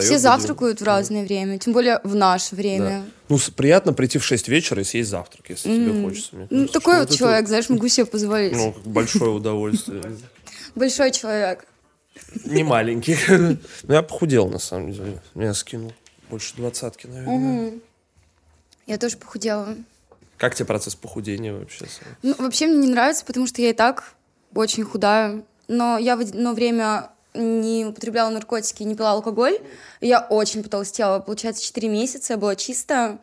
Все завтракают в разное время, тем более в наше время. Да. Ну, приятно прийти в 6 вечера и съесть завтрак, если тебе хочется. мне Ну, такой Что вот это человек, знаешь, могу себе позволить. Ну, большое удовольствие. Большой человек. Не маленький. Но я похудел, на самом деле. Меня скинул. Больше двадцатки, наверное. Я тоже похудела. Как тебе процесс похудения вообще? Ну, вообще мне не нравится, потому что я и так очень худая. Но я в одно время не употребляла наркотики, не пила алкоголь. Я очень потолстела. Получается, 4 месяца я была чистая.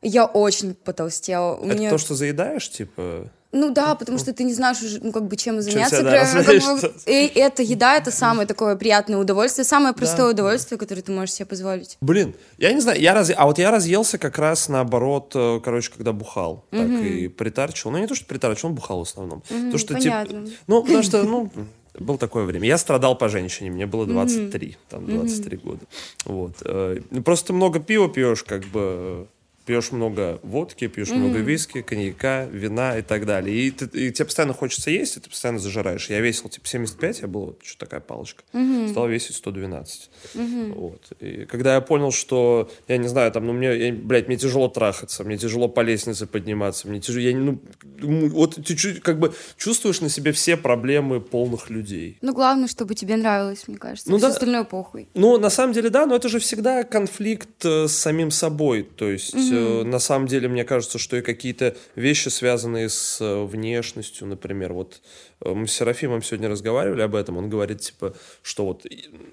Я очень потолстела. У Это меня... то, что заедаешь, типа... Ну да, потому что ты не знаешь уже, ну, как бы, чем заняться. себя, да, кроме как бы, И эта еда — это самое такое приятное удовольствие, самое простое удовольствие, которое ты можешь себе позволить. Блин, я не знаю, я раз... а вот я разъелся как раз наоборот, э, короче, когда бухал, так и притарчивал. Ну, не то, что притарчивал, он бухал в основном. то, что, типа, понятно. ну, потому что, ну, было такое время. Я страдал по женщине, мне было 23, там, 23 года. Вот. э, ну, Просто много пива пьешь, как бы, пьешь много водки, пьешь много виски, коньяка, вина и так далее. И, ты- и тебе постоянно хочется есть, и ты постоянно зажираешь. Я весил, типа, 75, я был, что такая палочка. Стал весить 112. Вот. И когда я понял, что, я не знаю, там, ну, мне, я, блядь, мне тяжело трахаться, мне тяжело по лестнице подниматься, мне тяжело, я, не- ну, вот ты чуть, как бы чувствуешь на себе все проблемы полных людей. Ну, главное, чтобы тебе нравилось, мне кажется. Ну Все да. остальное похуй. Ну, на самом деле, да, но это же всегда конфликт э, с самим собой. То есть, э, на самом деле, мне кажется, что и какие-то вещи, связанные с э, внешностью, например, вот мы с Серафимом сегодня разговаривали об этом, он говорит, типа, что вот,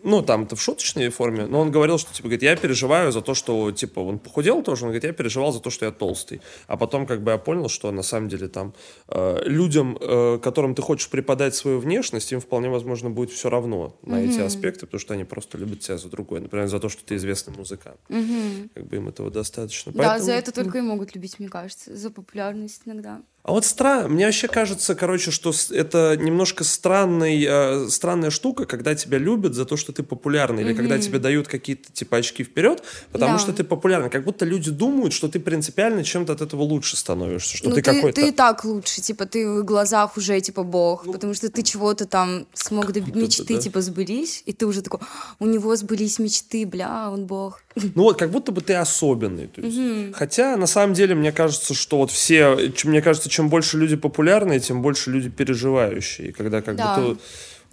ну, там, это в шуточной форме, но он говорил, что, типа, говорит, я переживаю за то, что, типа, он похудел тоже, он говорит, я переживал за то, что я толстый. А потом, как бы, я понял, что, на самом деле, там, э, людям, э, которым ты хочешь преподать свою внешность, им вполне возможно будет все равно на эти аспекты, потому что они просто любят тебя за другое. Например, за то, что ты известный музыкант. Как бы им этого достаточно. Да, Поэтому- за это только и могут любить, мне кажется. За популярность иногда. А вот странно, мне вообще кажется, короче, что это немножко странный, э, странная штука, когда тебя любят за то, что ты популярный, или когда тебе дают какие-то типа очки вперед, потому Да. что ты популярный. Как будто люди думают, что ты принципиально чем-то от этого лучше становишься, что ну, ты, ты, какой-то... ты и так лучше, типа, ты в глазах уже, типа, бог, потому что ты чего-то там смог добиться, мечты, да. типа, сбылись, и ты уже такой, у него сбылись мечты, бля, он бог. Ну вот, как будто бы ты особенный. то есть. Хотя, на самом деле, мне кажется, что вот все... Мне кажется, чем больше люди популярные, тем больше люди переживающие. И когда как Да. будто...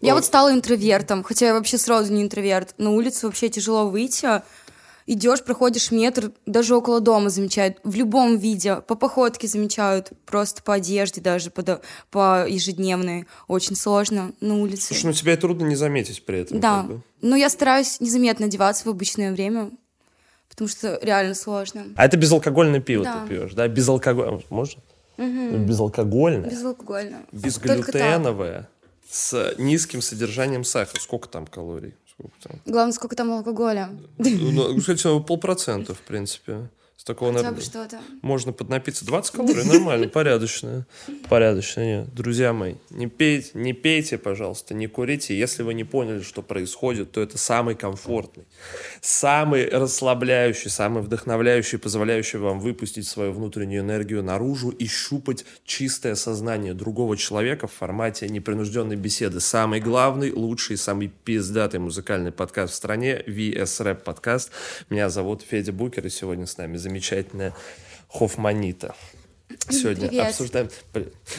Я О, вот стала интровертом, хотя я вообще сразу не интроверт. На улицу вообще тяжело выйти. Идешь, проходишь метр, даже около дома замечают. В любом виде. По походке замечают, просто по одежде даже, по, по ежедневной. Очень сложно на улице. Слушай, ну тебя и трудно не заметить при этом. да. как бы. Но я стараюсь незаметно одеваться в обычное время, потому что реально сложно. А это безалкогольное пиво Да. ты пьешь, да? Безалкогольное. Можно? Безалкогольное? Безалкогольно. Только так. Безглютеновое. С низким содержанием сахара. Сколько там калорий? Сколько там? Главное, сколько там алкоголя. Ну, кстати, полпроцента, в принципе. Такого, Хотя наверное, что-то. можно поднапиться. 20 калорий, нормально, порядочно. Порядочно, нет. Друзья мои, не пейте, не пейте, пожалуйста, не курите. Если вы не поняли, что происходит, то это самый комфортный, самый расслабляющий, самый вдохновляющий, позволяющий вам выпустить свою внутреннюю энергию наружу и щупать чистое сознание другого человека в формате непринужденной беседы. Самый главный, лучший, самый пиздатый музыкальный подкаст в стране, VS Rap подкаст. Меня зовут Федя Букер, и сегодня с нами замечательная Хофманита. Сегодня Привет. обсуждаем...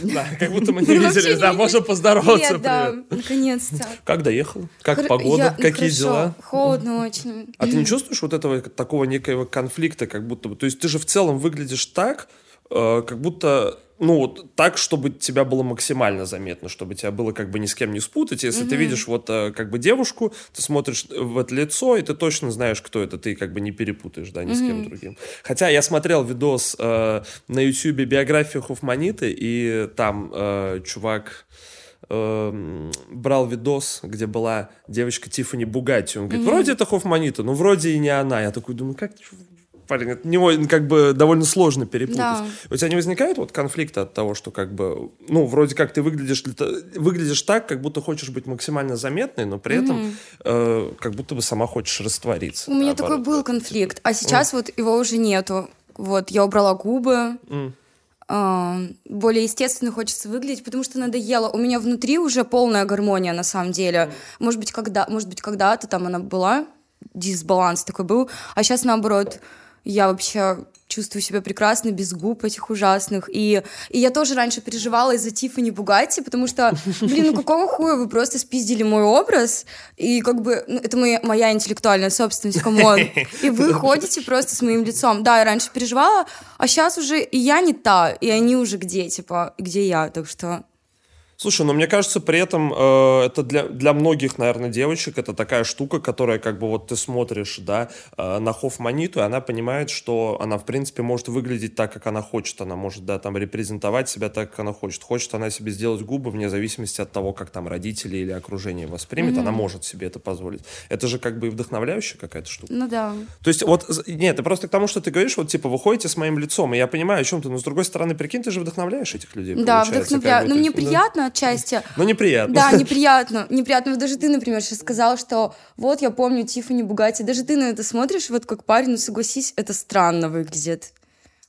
Да, как будто мы не Ну, вообще виделись, да, не- можно поздороваться. Привет, да, наконец-то. Как доехал? Как погода? Какие дела? Холодно очень. А ты не чувствуешь вот этого такого некоего конфликта, как будто бы... То есть ты же в целом выглядишь так, э, как будто... Ну, вот так, чтобы тебя было максимально заметно, чтобы тебя было как бы ни с кем не спутать. Если ты видишь вот э, как бы девушку, ты смотришь в это лицо, и ты точно знаешь, кто это, ты как бы не перепутаешь, да, ни с кем другим. Хотя я смотрел видос э, на ютюбе биографию Хофманиты, и там э, чувак эм, брал видос, где была девочка Тиффани Бугатти. Он говорит, вроде это Хофманита, но вроде и не она. Я такой думаю, как парень, это не ой, как бы довольно сложно перепутать. Да. У тебя не возникает вот конфликта от того, что как бы, ну, вроде как ты выглядишь, выглядишь так, как будто хочешь быть максимально заметной, но при этом э, как будто бы сама хочешь раствориться. У меня такой был конфликт, а сейчас вот его уже нету. Вот, я убрала губы, а, более естественно хочется выглядеть, потому что надоело. У меня внутри уже полная гармония, на самом деле. Может быть, когда, может быть, когда-то там она была, дисбаланс такой был. А сейчас, наоборот, я вообще чувствую себя прекрасно, без губ этих ужасных. И, и я тоже раньше переживала из-за Тиффани Бугатти, потому что, блин, ну какого хуя вы просто спиздили мой образ, и как бы, ну, это моя, моя интеллектуальная собственность, come on. И вы ходите просто с моим лицом. Да, я раньше переживала, а сейчас уже и я не та, и они уже где, типа, где я, так что... Слушай, ну мне кажется, при этом э, это для, для многих, наверное, девочек это такая штука, которая как бы вот ты смотришь, да, э, на Хоффманиту, и она понимает, что она, в принципе, может выглядеть так, как она хочет. Она может, да, там репрезентовать себя так, как она хочет. Хочет она себе сделать губы вне зависимости от того, как там родители или окружение воспримет, mm-hmm. она может себе это позволить. Это же как бы вдохновляющая какая-то штука. Ну да. То есть вот, нет, просто к тому, что ты говоришь, вот типа, вы ходите с моим лицом, и я понимаю, о чем ты, но с другой стороны, прикинь, ты же вдохновляешь этих людей. Да, вдохновляю. Ну, мне приятно, отчасти. Ну, неприятно. Да, неприятно. Неприятно. Вот даже ты, например, сейчас сказал, что вот я помню Тиффани Бугати. Даже ты на это смотришь, вот как парень, ну согласись, это странно выглядит.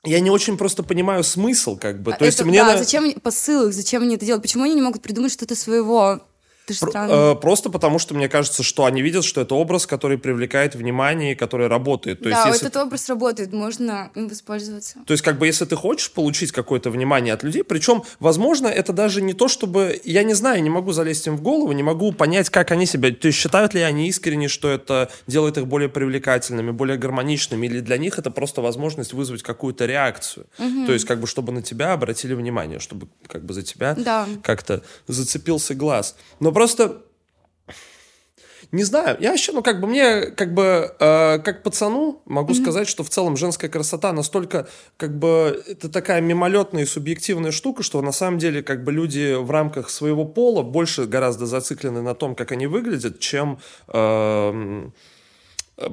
Я не очень просто понимаю смысл, как бы. То это, есть мне да, на... зачем посыл их, зачем они это делают? Почему они не могут придумать что-то своего? Это же странно. э, просто потому, что мне кажется, что они видят, что это образ, который привлекает внимание который работает. То да, есть, вот если этот образ работает, можно им воспользоваться. То есть, как бы, если ты хочешь получить какое-то внимание от людей, причем, возможно, это даже не то, чтобы... Я не знаю, не могу залезть им в голову, не могу понять, как они себя... То есть, считают ли они искренне, что это делает их более привлекательными, более гармоничными, или для них это просто возможность вызвать какую-то реакцию. То есть, как бы, чтобы на тебя обратили внимание, чтобы, как бы, за тебя Да. как-то зацепился глаз. Но просто... Не знаю, я еще, ну, как бы мне, как бы, э, как пацану могу сказать, что в целом женская красота настолько, как бы, это такая мимолетная и субъективная штука, что на самом деле, как бы, люди в рамках своего пола больше гораздо зациклены на том, как они выглядят, чем э,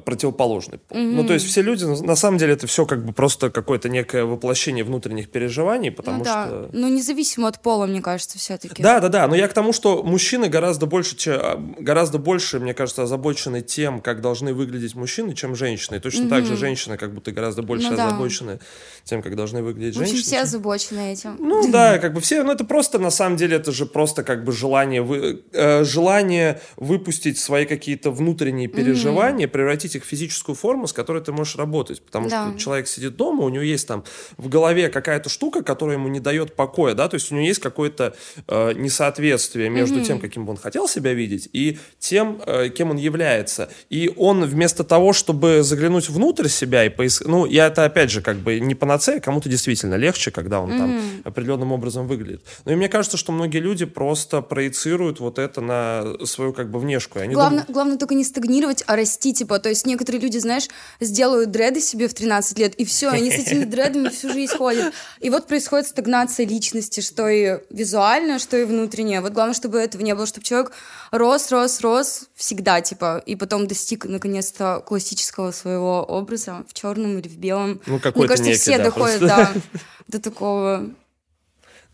противоположный пол. Ну, то есть все люди, на на самом деле, это все как бы просто какое-то некое воплощение внутренних переживаний, потому ну да, что... ну независимо от пола, мне кажется, все-таки. Да, да, да. Но я к тому, что мужчины гораздо больше, че- гораздо больше, мне кажется, озабочены тем, как должны выглядеть мужчины, чем женщины. И точно так же женщины как будто гораздо больше Ну да. озабочены тем, как должны выглядеть общем, женщины. все чем- озабочены этим. Ну да, как бы все, ну это просто на самом деле это же просто как бы желание вы, э, желание выпустить свои какие-то внутренние переживания, превратить их в физическую форму, с которой ты можешь работать, потому Да. что человек сидит дома, у него есть там в голове какая-то штука, которая ему не дает покоя, да, то есть у него есть какое-то э, несоответствие между тем, каким бы он хотел себя видеть, и тем, э, кем он является, и он вместо того, чтобы заглянуть внутрь себя и поискать, ну я это опять же как бы не панацея, кому-то действительно легче, когда он там определенным образом выглядит. Но и мне кажется, что многие люди просто проецируют вот это на свою как бы внешку. Главное, думают- главное только не стагнировать, а расти, типа. То есть некоторые люди, знаешь, сделают дреды себе в 13 лет, и все, они с этими дредами всю жизнь ходят. И вот происходит стагнация личности, что и визуально, что и внутреннее. Вот главное, чтобы этого не было, чтобы человек рос, рос, рос всегда, типа, и потом достиг, наконец-то, классического своего образа в черном или в белом. Ну, какой-то Мне кажется, некий, все да, доходят, просто. да, до такого.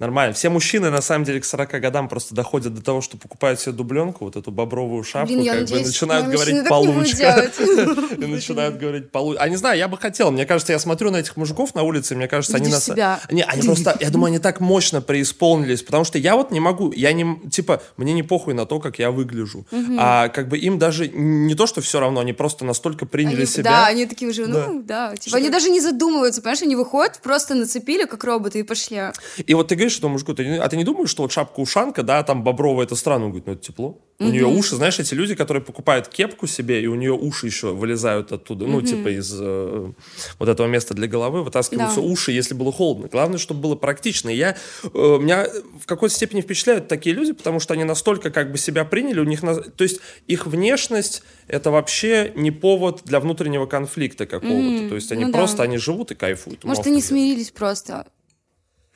Нормально. Все мужчины, на самом деле, к 40 годам просто доходят до того, что покупают себе дубленку, вот эту бобровую шапку, Блин, как бы, надеюсь, начинают мои говорить получка. И начинают говорить получка. А не знаю, я бы хотел. Мне кажется, я смотрю на этих мужиков на улице, и мне кажется, они нас... Не, они просто, я думаю, они так мощно преисполнились, потому что я вот не могу, я не, типа, мне не похуй на то, как я выгляжу. А как бы им даже не то, что все равно, они просто настолько приняли себя. Да, они такие уже, ну, да. типа, они даже не задумываются, понимаешь, они выходят, просто нацепили, как роботы, и пошли. И вот ты говоришь этому мужику, ты а ты не думаешь, что вот шапка-ушанка, да, там бобровая, это странно? Он говорит, ну это тепло. У нее уши, знаешь, эти люди, которые покупают кепку себе, и у нее уши еще вылезают оттуда, ну, типа из э, вот этого места для головы, вытаскиваются Да. уши, если было холодно. Главное, чтобы было практично. И я, э, меня в какой-то степени впечатляют такие люди, потому что они настолько как бы себя приняли, у них, на- то есть их внешность это вообще не повод для внутреннего конфликта какого-то. То есть они ну да. просто, они живут и кайфуют. Может, они смирились просто.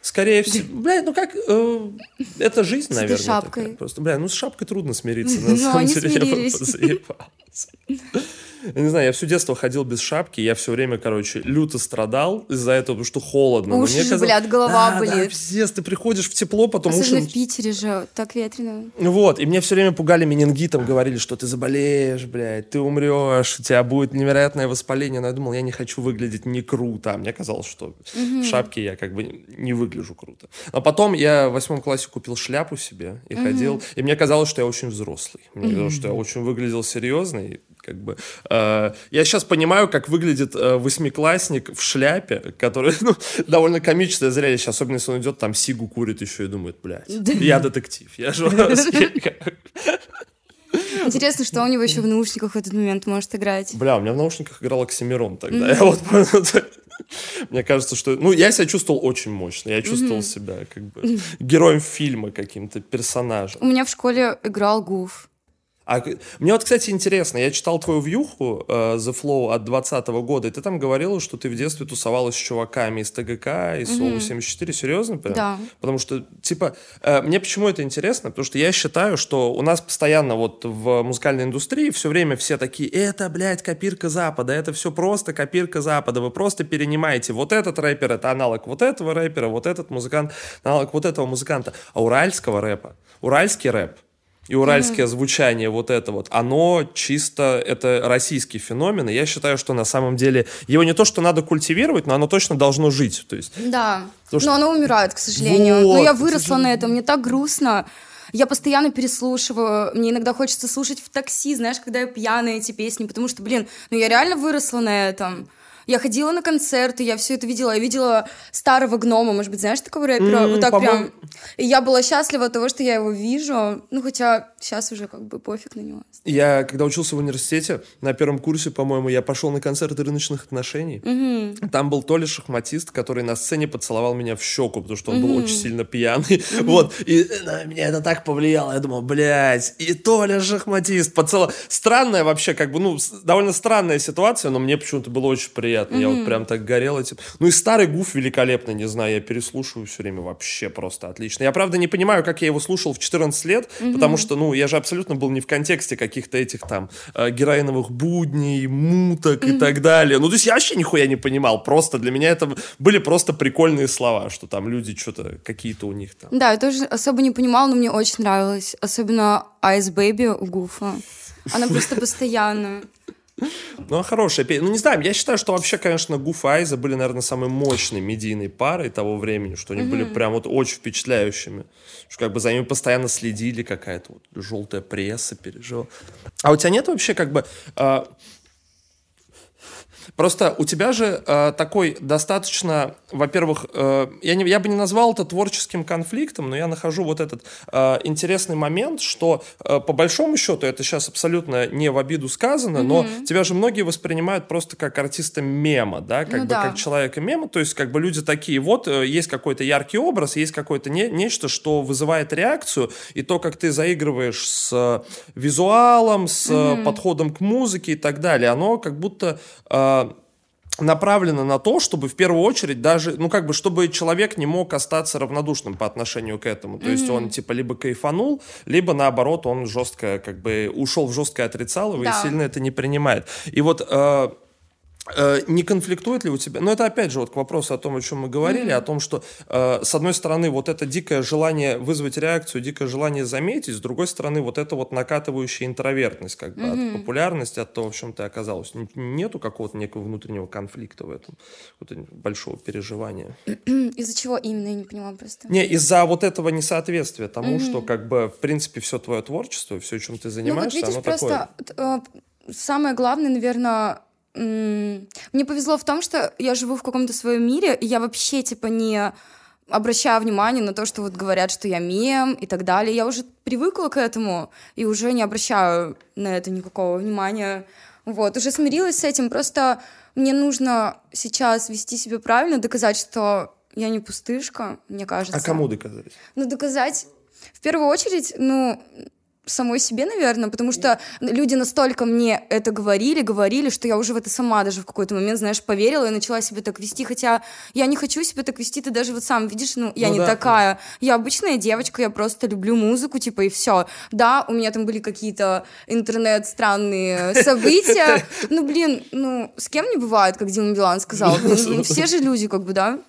Скорее всего. Бля, ну как, э, это жизнь, этой наверное. шапкой. такая Просто, бля, ну с шапкой трудно смириться, на Ну, самом деле. Я позаебался. Я не знаю, я все детство ходил без шапки, я все время, короче, люто страдал из-за этого, потому что холодно. Но Уши же казалось- болят, голова Да, болит. Да, пиздец, ты приходишь в тепло, потом Особенно уши... в Питере же, так ветрено. Вот, и мне все время пугали менингитом, говорили, что ты заболеешь, блядь, ты умрешь, у тебя будет невероятное воспаление. Но я думал, я не хочу выглядеть не круто. А мне казалось, что в шапке я как бы не выгляжу круто. Но потом я в восьмом классе купил шляпу себе и ходил. И мне казалось, что я очень взрослый. Мне казалось, что я очень выглядел серьезный. Как бы. Э, я сейчас понимаю, как выглядит э, восьмиклассник в шляпе, который, ну, довольно комичное зрелище, особенно если он идет там сигу курит еще и думает, блядь, я детектив, я журналист. Интересно, что у него еще в наушниках в этот момент может играть. Бля, у меня в наушниках играл Оксимирон тогда. Я вот мне кажется, что... Ну, я себя чувствовал очень мощно. Я чувствовал себя как бы героем фильма каким-то, персонажем. У меня в школе играл Гуф. А мне вот, кстати, интересно, я читал твою вьюху uh, The Flow от 2020 года, и ты там говорила, что ты в детстве тусовалась с чуваками из ТГК, из Соу 74, серьезно прям? Да. Потому что, типа, uh, мне почему это интересно? Потому что я считаю, что у нас постоянно вот в музыкальной индустрии все время все такие, это, блядь, копирка Запада, это все просто копирка Запада, вы просто перенимаете вот этот рэпер, это аналог вот этого рэпера, вот этот музыкант, аналог вот этого музыканта. А уральского рэпа, уральский рэп, и уральское mm-hmm. звучание вот это вот, оно чисто, это российский феномен, и я считаю, что на самом деле его не то, что надо культивировать, но оно точно должно жить, то есть... Да, но что... оно умирает, к сожалению. Вот, но я выросла на этом, мне так грустно. Я постоянно переслушиваю, мне иногда хочется слушать в такси, знаешь, когда я пьяная эти песни, потому что, блин, ну я реально выросла на этом. Я ходила на концерты, я все это видела. Я видела старого гнома, может быть, знаешь такого рэпера? Mm, вот так прям. И я была счастлива от того, что я его вижу. Ну, хотя сейчас уже как бы пофиг на него. Я, когда учился в университете, на первом курсе, по-моему, я пошел на концерты рыночных отношений. Mm-hmm. Там был то ли шахматист, который на сцене поцеловал меня в щеку, потому что он mm-hmm. был очень сильно пьяный. Mm-hmm. Вот. И на меня это так повлияло. Я думал, блядь, и то ли шахматист поцеловал. Странная вообще, как бы, ну, довольно странная ситуация, но мне почему-то было очень приятно приятно. Mm-hmm. Я вот прям так горел этим. Ну и старый Гуф великолепно, не знаю, я переслушиваю все время вообще просто отлично. Я, правда, не понимаю, как я его слушал в 14 лет, mm-hmm. потому что, ну, я же абсолютно был не в контексте каких-то этих там э, героиновых будней, муток mm-hmm. и так далее. Ну, то есть я вообще нихуя не понимал. Просто для меня это были просто прикольные слова, что там люди что-то, какие-то у них там. Да, я тоже особо не понимал, но мне очень нравилось. Особенно Ice Baby у Гуфа. Она просто постоянно. Ну, хорошая песня. Ну, не знаю, я считаю, что вообще, конечно, Гуф и Айза были, наверное, самой мощной медийной парой того времени, что они mm-hmm. были прям вот очень впечатляющими. Что как бы за ними постоянно следили, какая-то вот желтая пресса пережила. А у тебя нет вообще как бы... Э, Просто у тебя же э, такой достаточно, во-первых, э, я, не, я бы не назвал это творческим конфликтом, но я нахожу вот этот э, интересный момент, что э, по большому счету, это сейчас абсолютно не в обиду сказано, mm-hmm. но тебя же многие воспринимают просто как артиста мема, да, как ну, бы да. как человека мема, то есть как бы люди такие, вот э, есть какой-то яркий образ, есть какое-то не, нечто, что вызывает реакцию, и то, как ты заигрываешь с э, визуалом, с mm-hmm. подходом к музыке и так далее, оно как будто э, направлена на то, чтобы в первую очередь даже, ну как бы, чтобы человек не мог остаться равнодушным по отношению к этому. То mm-hmm. есть он типа либо кайфанул, либо наоборот он жестко как бы ушел в жесткое отрицалово да. и сильно это не принимает. И вот э, Э, не конфликтует ли у тебя? Но это опять же вот к вопросу о том, о чем мы говорили, mm-hmm. о том, что э, с одной стороны вот это дикое желание вызвать реакцию, дикое желание заметить, с другой стороны вот это вот накатывающая интровертность как бы mm-hmm. от популярности, от того, в чем ты оказалась. Нету какого-то некого внутреннего конфликта в этом, большого переживания. Из-за чего именно, я не поняла просто. Не, из-за вот этого несоответствия тому, mm-hmm. что как бы в принципе все твое творчество, все, чем ты занимаешься, ну, вот видишь, оно просто, такое... Э, самое главное, наверное, мне повезло в том, что я живу в каком-то своем мире, и я вообще, типа, не обращаю внимание на то, что вот говорят, что я мем и так далее. Я уже привыкла к этому и уже не обращаю на это никакого внимания. Вот, уже смирилась с этим. Просто мне нужно сейчас вести себя правильно, доказать, что я не пустышка, мне кажется. А кому доказать? Ну, доказать в первую очередь, ну, самой себе, наверное, потому что люди настолько мне это говорили, говорили, что я уже в это сама даже в какой-то момент, знаешь, поверила и начала себя так вести, хотя я не хочу себя так вести, ты даже вот сам видишь, ну, я ну, не да. такая, я обычная девочка, я просто люблю музыку, типа, и все. Да, у меня там были какие-то интернет странные события, ну, блин, ну, с кем не бывает, как Дима Билан сказал, все же люди, как бы, да,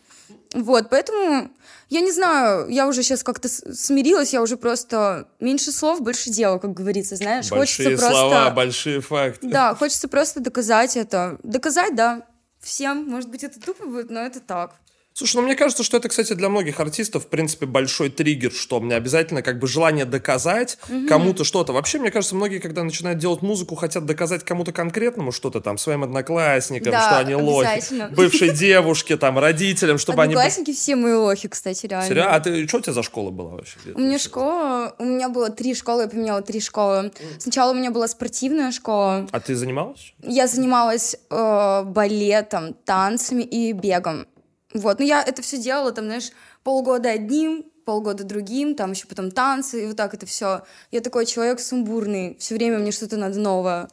вот, поэтому я не знаю, я уже сейчас как-то смирилась, я уже просто меньше слов, больше дела, как говорится, знаешь. Большие хочется слова, просто... большие факты. Да, хочется просто доказать это. Доказать, да, всем. Может быть, это тупо будет, но это так. Слушай, ну мне кажется, что это, кстати, для многих артистов, в принципе, большой триггер, что мне обязательно как бы желание доказать угу. кому-то что-то. Вообще, мне кажется, многие, когда начинают делать музыку, хотят доказать кому-то конкретному что-то там, своим одноклассникам, да, что они лохи, бывшей девушке, там, родителям, чтобы они... Одноклассники все мои лохи, кстати, реально. Серьезно? А ты, что у тебя за школа была вообще? У меня школа, у меня было три школы, я поменяла три школы. Сначала у меня была спортивная школа. А ты занималась? Я занималась э, балетом, танцами и бегом. Вот, ну я это все делала, там, знаешь, полгода одним, полгода другим, там еще потом танцы, и вот так это все. Я такой человек сумбурный, все время мне что-то надо новое.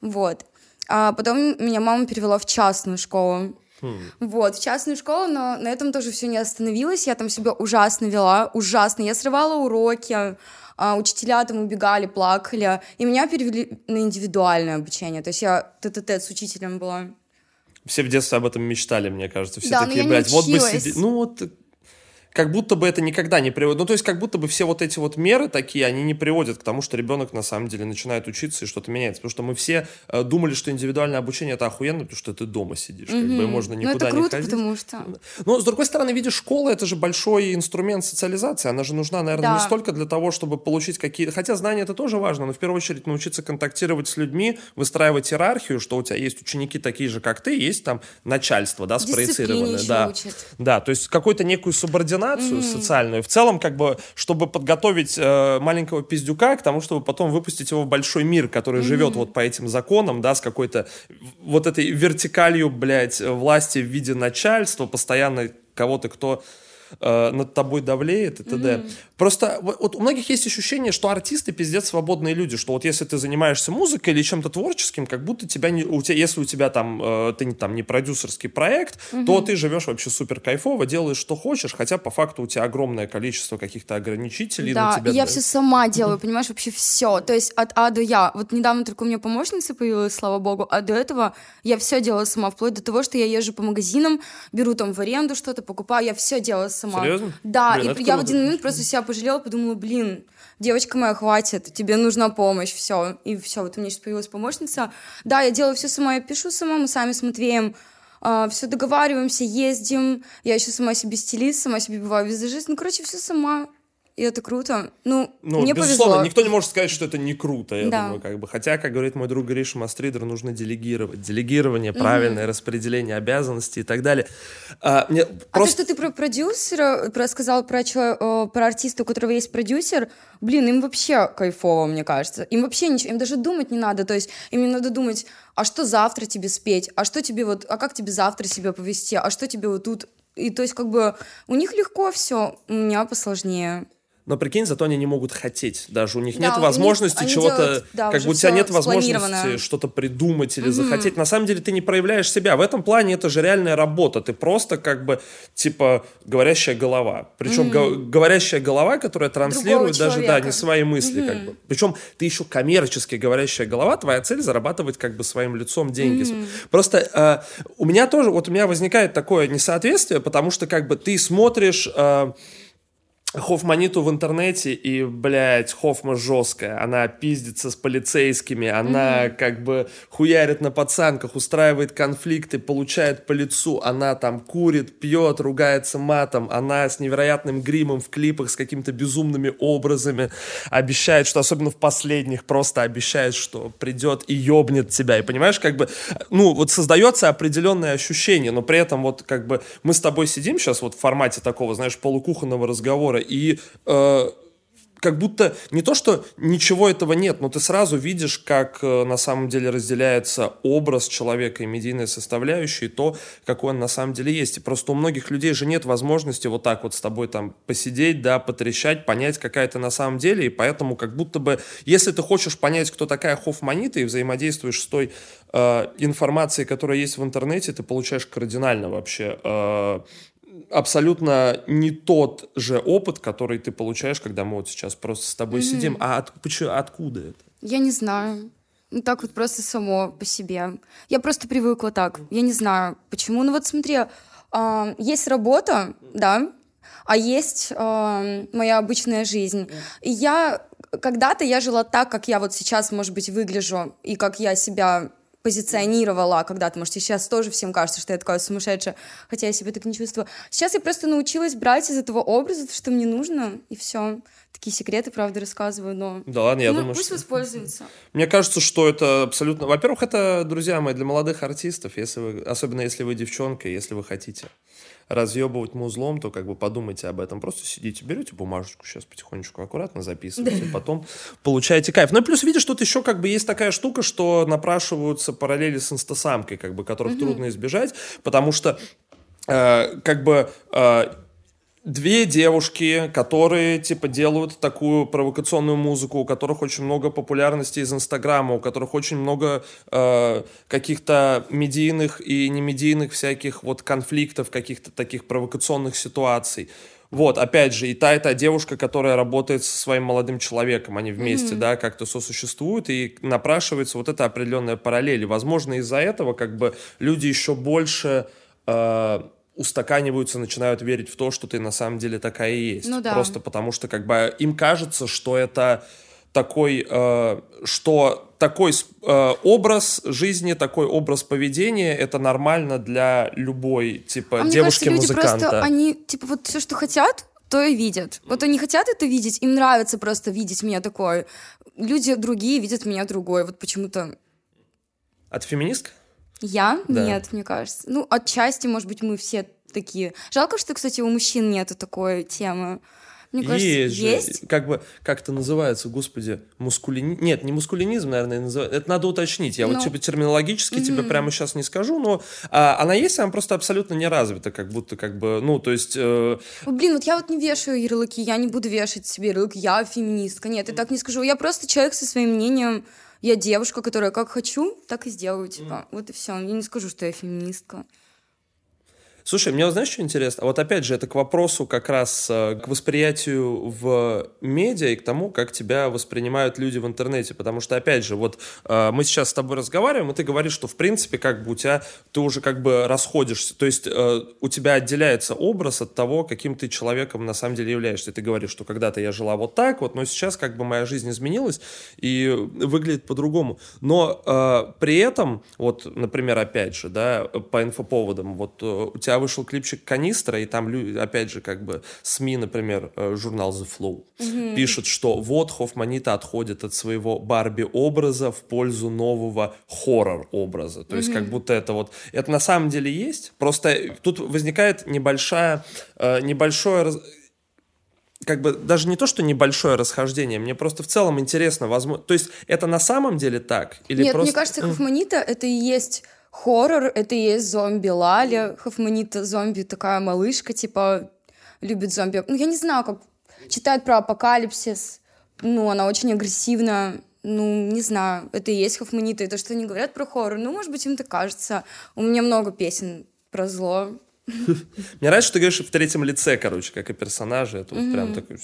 Вот. А потом меня мама перевела в частную школу. Хм. Вот, в частную школу, но на этом тоже все не остановилось. Я там себя ужасно вела, ужасно. Я срывала уроки, а, учителя там убегали, плакали. И меня перевели на индивидуальное обучение. То есть я ТТТ с учителем была все в детстве об этом мечтали, мне кажется. Все да, такие, блядь, вот бы сидеть. Ну вот как будто бы это никогда не приводит. Ну, то есть, как будто бы все вот эти вот меры такие, они не приводят к тому, что ребенок на самом деле начинает учиться и что-то меняется. Потому что мы все э, думали, что индивидуальное обучение это охуенно, потому что ты дома сидишь, mm-hmm. как бы можно никуда ну, это круто, не ходить. потому что. Но с другой стороны, видишь, школа это же большой инструмент социализации. Она же нужна, наверное, да. не столько для того, чтобы получить какие-то. Хотя знания это тоже важно, но в первую очередь научиться контактировать с людьми, выстраивать иерархию, что у тебя есть ученики такие же, как ты, есть там начальство, да, спроецированное. Да. Учат. да, то есть какую-то некую субординацию mm-hmm. социальную. В целом, как бы, чтобы подготовить э, маленького пиздюка к тому, чтобы потом выпустить его в большой мир, который mm-hmm. живет вот по этим законам, да, с какой-то вот этой вертикалью, блядь, власти в виде начальства, постоянно кого-то, кто э, над тобой давлеет и т.д. Mm-hmm. Просто вот, вот у многих есть ощущение, что артисты пиздец свободные люди, что вот если ты занимаешься музыкой или чем-то творческим, как будто тебя не, у тебя, если у тебя там э, ты не там не продюсерский проект, mm-hmm. то ты живешь вообще супер кайфово, делаешь что хочешь, хотя по факту у тебя огромное количество каких-то ограничителей. Да, на тебя, я да. все сама делаю, понимаешь, вообще все, то есть от А до Я. Вот недавно только у меня помощница появилась, слава богу, а до этого я все делала сама, вплоть до того, что я езжу по магазинам, беру там в аренду что-то, покупаю, я все делала сама. Серьезно? Да, блин, и я в один момент просто себя пожалела, подумала, блин, девочка моя, хватит, тебе нужна помощь, все. И все, вот у меня сейчас появилась помощница. Да, я делаю все сама, я пишу сама, мы сами с Матвеем Uh, все договариваемся, ездим. Я еще сама себе стилист, сама себе бываю визажист. Ну, короче, все сама и это круто. Ну, ну мне безусловно, повезло. никто не может сказать, что это не круто, я да. думаю, как бы. Хотя, как говорит мой друг Гриша Мастридер, нужно делегировать. Делегирование, правильное mm-hmm. распределение обязанностей и так далее. А, мне а просто... то, что ты про продюсера про, сказал про, про артиста, у которого есть продюсер, блин, им вообще кайфово, мне кажется. Им вообще ничего, им даже думать не надо. То есть им не надо думать, а что завтра тебе спеть, а что тебе вот, а как тебе завтра себя повести, а что тебе вот тут и то есть как бы у них легко все, у меня посложнее. Но прикинь, зато они не могут хотеть. Даже у них да, нет возможности чего-то... Да, как бы у тебя нет возможности что-то придумать или угу. захотеть. На самом деле ты не проявляешь себя. В этом плане это же реальная работа. Ты просто как бы, типа, говорящая голова. Причем угу. говорящая голова, которая транслирует даже, да, не свои мысли. Угу. Как бы. Причем ты еще коммерчески говорящая голова, твоя цель зарабатывать как бы своим лицом деньги. Угу. Просто э, у меня тоже, вот у меня возникает такое несоответствие, потому что как бы ты смотришь... Э, Хофманиту в интернете, и, блядь, Хофма жесткая. Она пиздится с полицейскими, она mm-hmm. как бы хуярит на пацанках, устраивает конфликты, получает по лицу. Она там курит, пьет, ругается матом. Она с невероятным гримом в клипах, с какими-то безумными образами. Обещает, что особенно в последних просто обещает, что придет и ёбнет тебя. И понимаешь, как бы, ну, вот создается определенное ощущение, но при этом вот как бы мы с тобой сидим сейчас вот в формате такого, знаешь, полукухонного разговора, и э, как будто не то, что ничего этого нет, но ты сразу видишь, как э, на самом деле разделяется образ человека и медийная составляющая, и то, какой он на самом деле есть. И просто у многих людей же нет возможности вот так вот с тобой там посидеть, да, потрещать, понять, какая ты на самом деле, и поэтому как будто бы, если ты хочешь понять, кто такая Хофманита, и взаимодействуешь с той э, информацией, которая есть в интернете, ты получаешь кардинально вообще э, абсолютно не тот же опыт, который ты получаешь, когда мы вот сейчас просто с тобой mm-hmm. сидим. А от, почему, откуда это? Я не знаю. Ну, так вот просто само по себе. Я просто привыкла так. Я не знаю, почему. Ну, вот смотри, э, есть работа, да, а есть э, моя обычная жизнь. И я когда-то я жила так, как я вот сейчас, может быть, выгляжу, и как я себя позиционировала когда-то, может, сейчас тоже всем кажется, что я такая сумасшедшая, хотя я себя так не чувствую. Сейчас я просто научилась брать из этого образа, что мне нужно, и все. Такие секреты, правда, рассказываю, но... Да ладно, я ну, думаю, пусть что... воспользуются. Мне кажется, что это абсолютно... Во-первых, это, друзья мои, для молодых артистов, если вы... особенно если вы девчонка, если вы хотите разъебывать музлом, то как бы подумайте об этом. Просто сидите, берете бумажечку, сейчас потихонечку аккуратно записывайте, да. потом получаете кайф. Ну и плюс, видишь, тут еще как бы есть такая штука, что напрашиваются параллели с инстасамкой, как бы, которых угу. трудно избежать, потому что э, как бы... Э, две девушки, которые, типа, делают такую провокационную музыку, у которых очень много популярности из Инстаграма, у которых очень много э, каких-то медийных и немедийных всяких вот конфликтов, каких-то таких провокационных ситуаций. Вот, опять же, и та, и та девушка, которая работает со своим молодым человеком, они вместе, mm-hmm. да, как-то сосуществуют, и напрашивается вот эта определенная параллель. И, возможно, из-за этого, как бы, люди еще больше... Э, устаканиваются, начинают верить в то, что ты на самом деле такая и есть. Ну да. Просто потому что как бы им кажется, что это такой, э, что такой э, образ жизни, такой образ поведения, это нормально для любой типа а девушки-музыканта. Люди просто они типа вот все, что хотят, то и видят. Вот они хотят это видеть, им нравится просто видеть меня такой. Люди другие видят меня другой. Вот почему-то. Ты феминистка? Я? Да. Нет, мне кажется. Ну, отчасти, может быть, мы все такие. Жалко, что, кстати, у мужчин нету такой темы. Мне кажется, есть. есть? Как бы, как это называется, господи, мускулинизм? Нет, не мускулинизм, наверное, называется. Это надо уточнить. Я ну, вот типа терминологически mm-hmm. тебе прямо сейчас не скажу, но а, она есть, она просто абсолютно не развита, как будто как бы, ну, то есть... Э... Блин, вот я вот не вешаю ярлыки, я не буду вешать себе ярлык, я феминистка. Нет, я так не скажу. Я просто человек со своим мнением я девушка, которая как хочу, так и сделаю, типа. Mm. Вот и все. Я не скажу, что я феминистка. Слушай, мне знаешь, что интересно? Вот опять же, это к вопросу как раз э, к восприятию в медиа и к тому, как тебя воспринимают люди в интернете. Потому что, опять же, вот э, мы сейчас с тобой разговариваем, и ты говоришь, что, в принципе, как бы у тебя, ты уже как бы расходишься. То есть э, у тебя отделяется образ от того, каким ты человеком на самом деле являешься. Ты говоришь, что когда-то я жила вот так вот, но сейчас как бы моя жизнь изменилась и выглядит по-другому. Но при этом, вот, например, опять же, да, по инфоповодам, вот у тебя вышел клипчик «Канистра», и там, опять же, как бы СМИ, например, э, журнал The Flow, mm-hmm. пишет, что вот Хоффманита отходит от своего Барби-образа в пользу нового хоррор-образа. То mm-hmm. есть как будто это вот... Это на самом деле есть, просто тут возникает небольшая, э, небольшое как бы даже не то, что небольшое расхождение, мне просто в целом интересно, возможно, то есть это на самом деле так или Нет, просто... мне кажется, Хоффманита это и есть хоррор, это и есть зомби Лали, Хофманита зомби, такая малышка, типа, любит зомби. Ну, я не знаю, как читает про апокалипсис, ну, она очень агрессивна, ну, не знаю, это и есть Хофманита, и то, что они говорят про хоррор, ну, может быть, им так кажется. У меня много песен про зло, мне нравится, что ты говоришь в третьем лице, короче, как и персонажи. Это вот прям такой...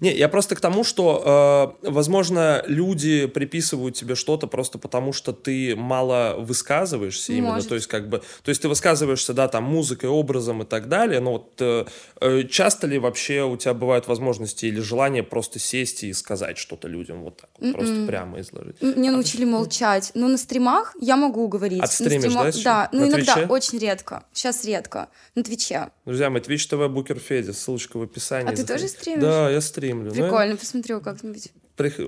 Не, я просто к тому, что, э, возможно, люди приписывают тебе что-то просто потому, что ты мало высказываешься именно. То есть, как бы... То есть, ты высказываешься, да, там, музыкой, образом и так далее, но вот э, э, часто ли вообще у тебя бывают возможности или желание просто сесть и сказать что-то людям вот так вот, просто прямо изложить? Мне научили молчать. Но на стримах я могу говорить. Отстримишь, да? Да, ну иногда, очень редко. Сейчас редко на Твиче. Друзья мои, Twitch TV Букер Федя, ссылочка в описании. А ты тоже стримишь? Да, я стримлю. Прикольно, ну, посмотрю как-нибудь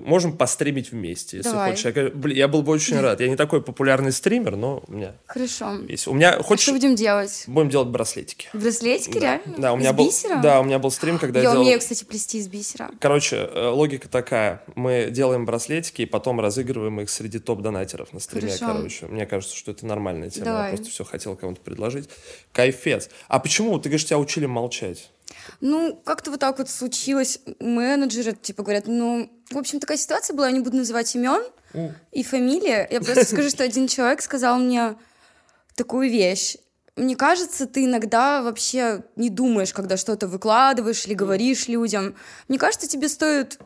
можем постримить вместе, если Давай. хочешь. Я, блин, я был бы очень рад. Я не такой популярный стример, но у меня Хорошо. есть. У меня хочешь... А что будем делать? Будем делать браслетики. Браслетики, да. реально? Да, у меня из был... бисера? Да, у меня был стрим, когда я я делал... умею, кстати, плести из бисера. Короче, э, логика такая. Мы делаем браслетики и потом разыгрываем их среди топ-донатеров на стриме, Хорошо. короче. Мне кажется, что это нормальная тема. Давай. Я просто все хотел кому-то предложить. Кайфец. А почему? Ты говоришь, тебя учили молчать. Ну, как-то вот так вот случилось. Менеджеры, типа, говорят, ну, в общем, такая ситуация была, я не буду называть имен mm. и фамилии. Я просто скажу, что один человек сказал мне такую вещь. Мне кажется, ты иногда вообще не думаешь, когда что-то выкладываешь или говоришь людям. Мне кажется, тебе стоит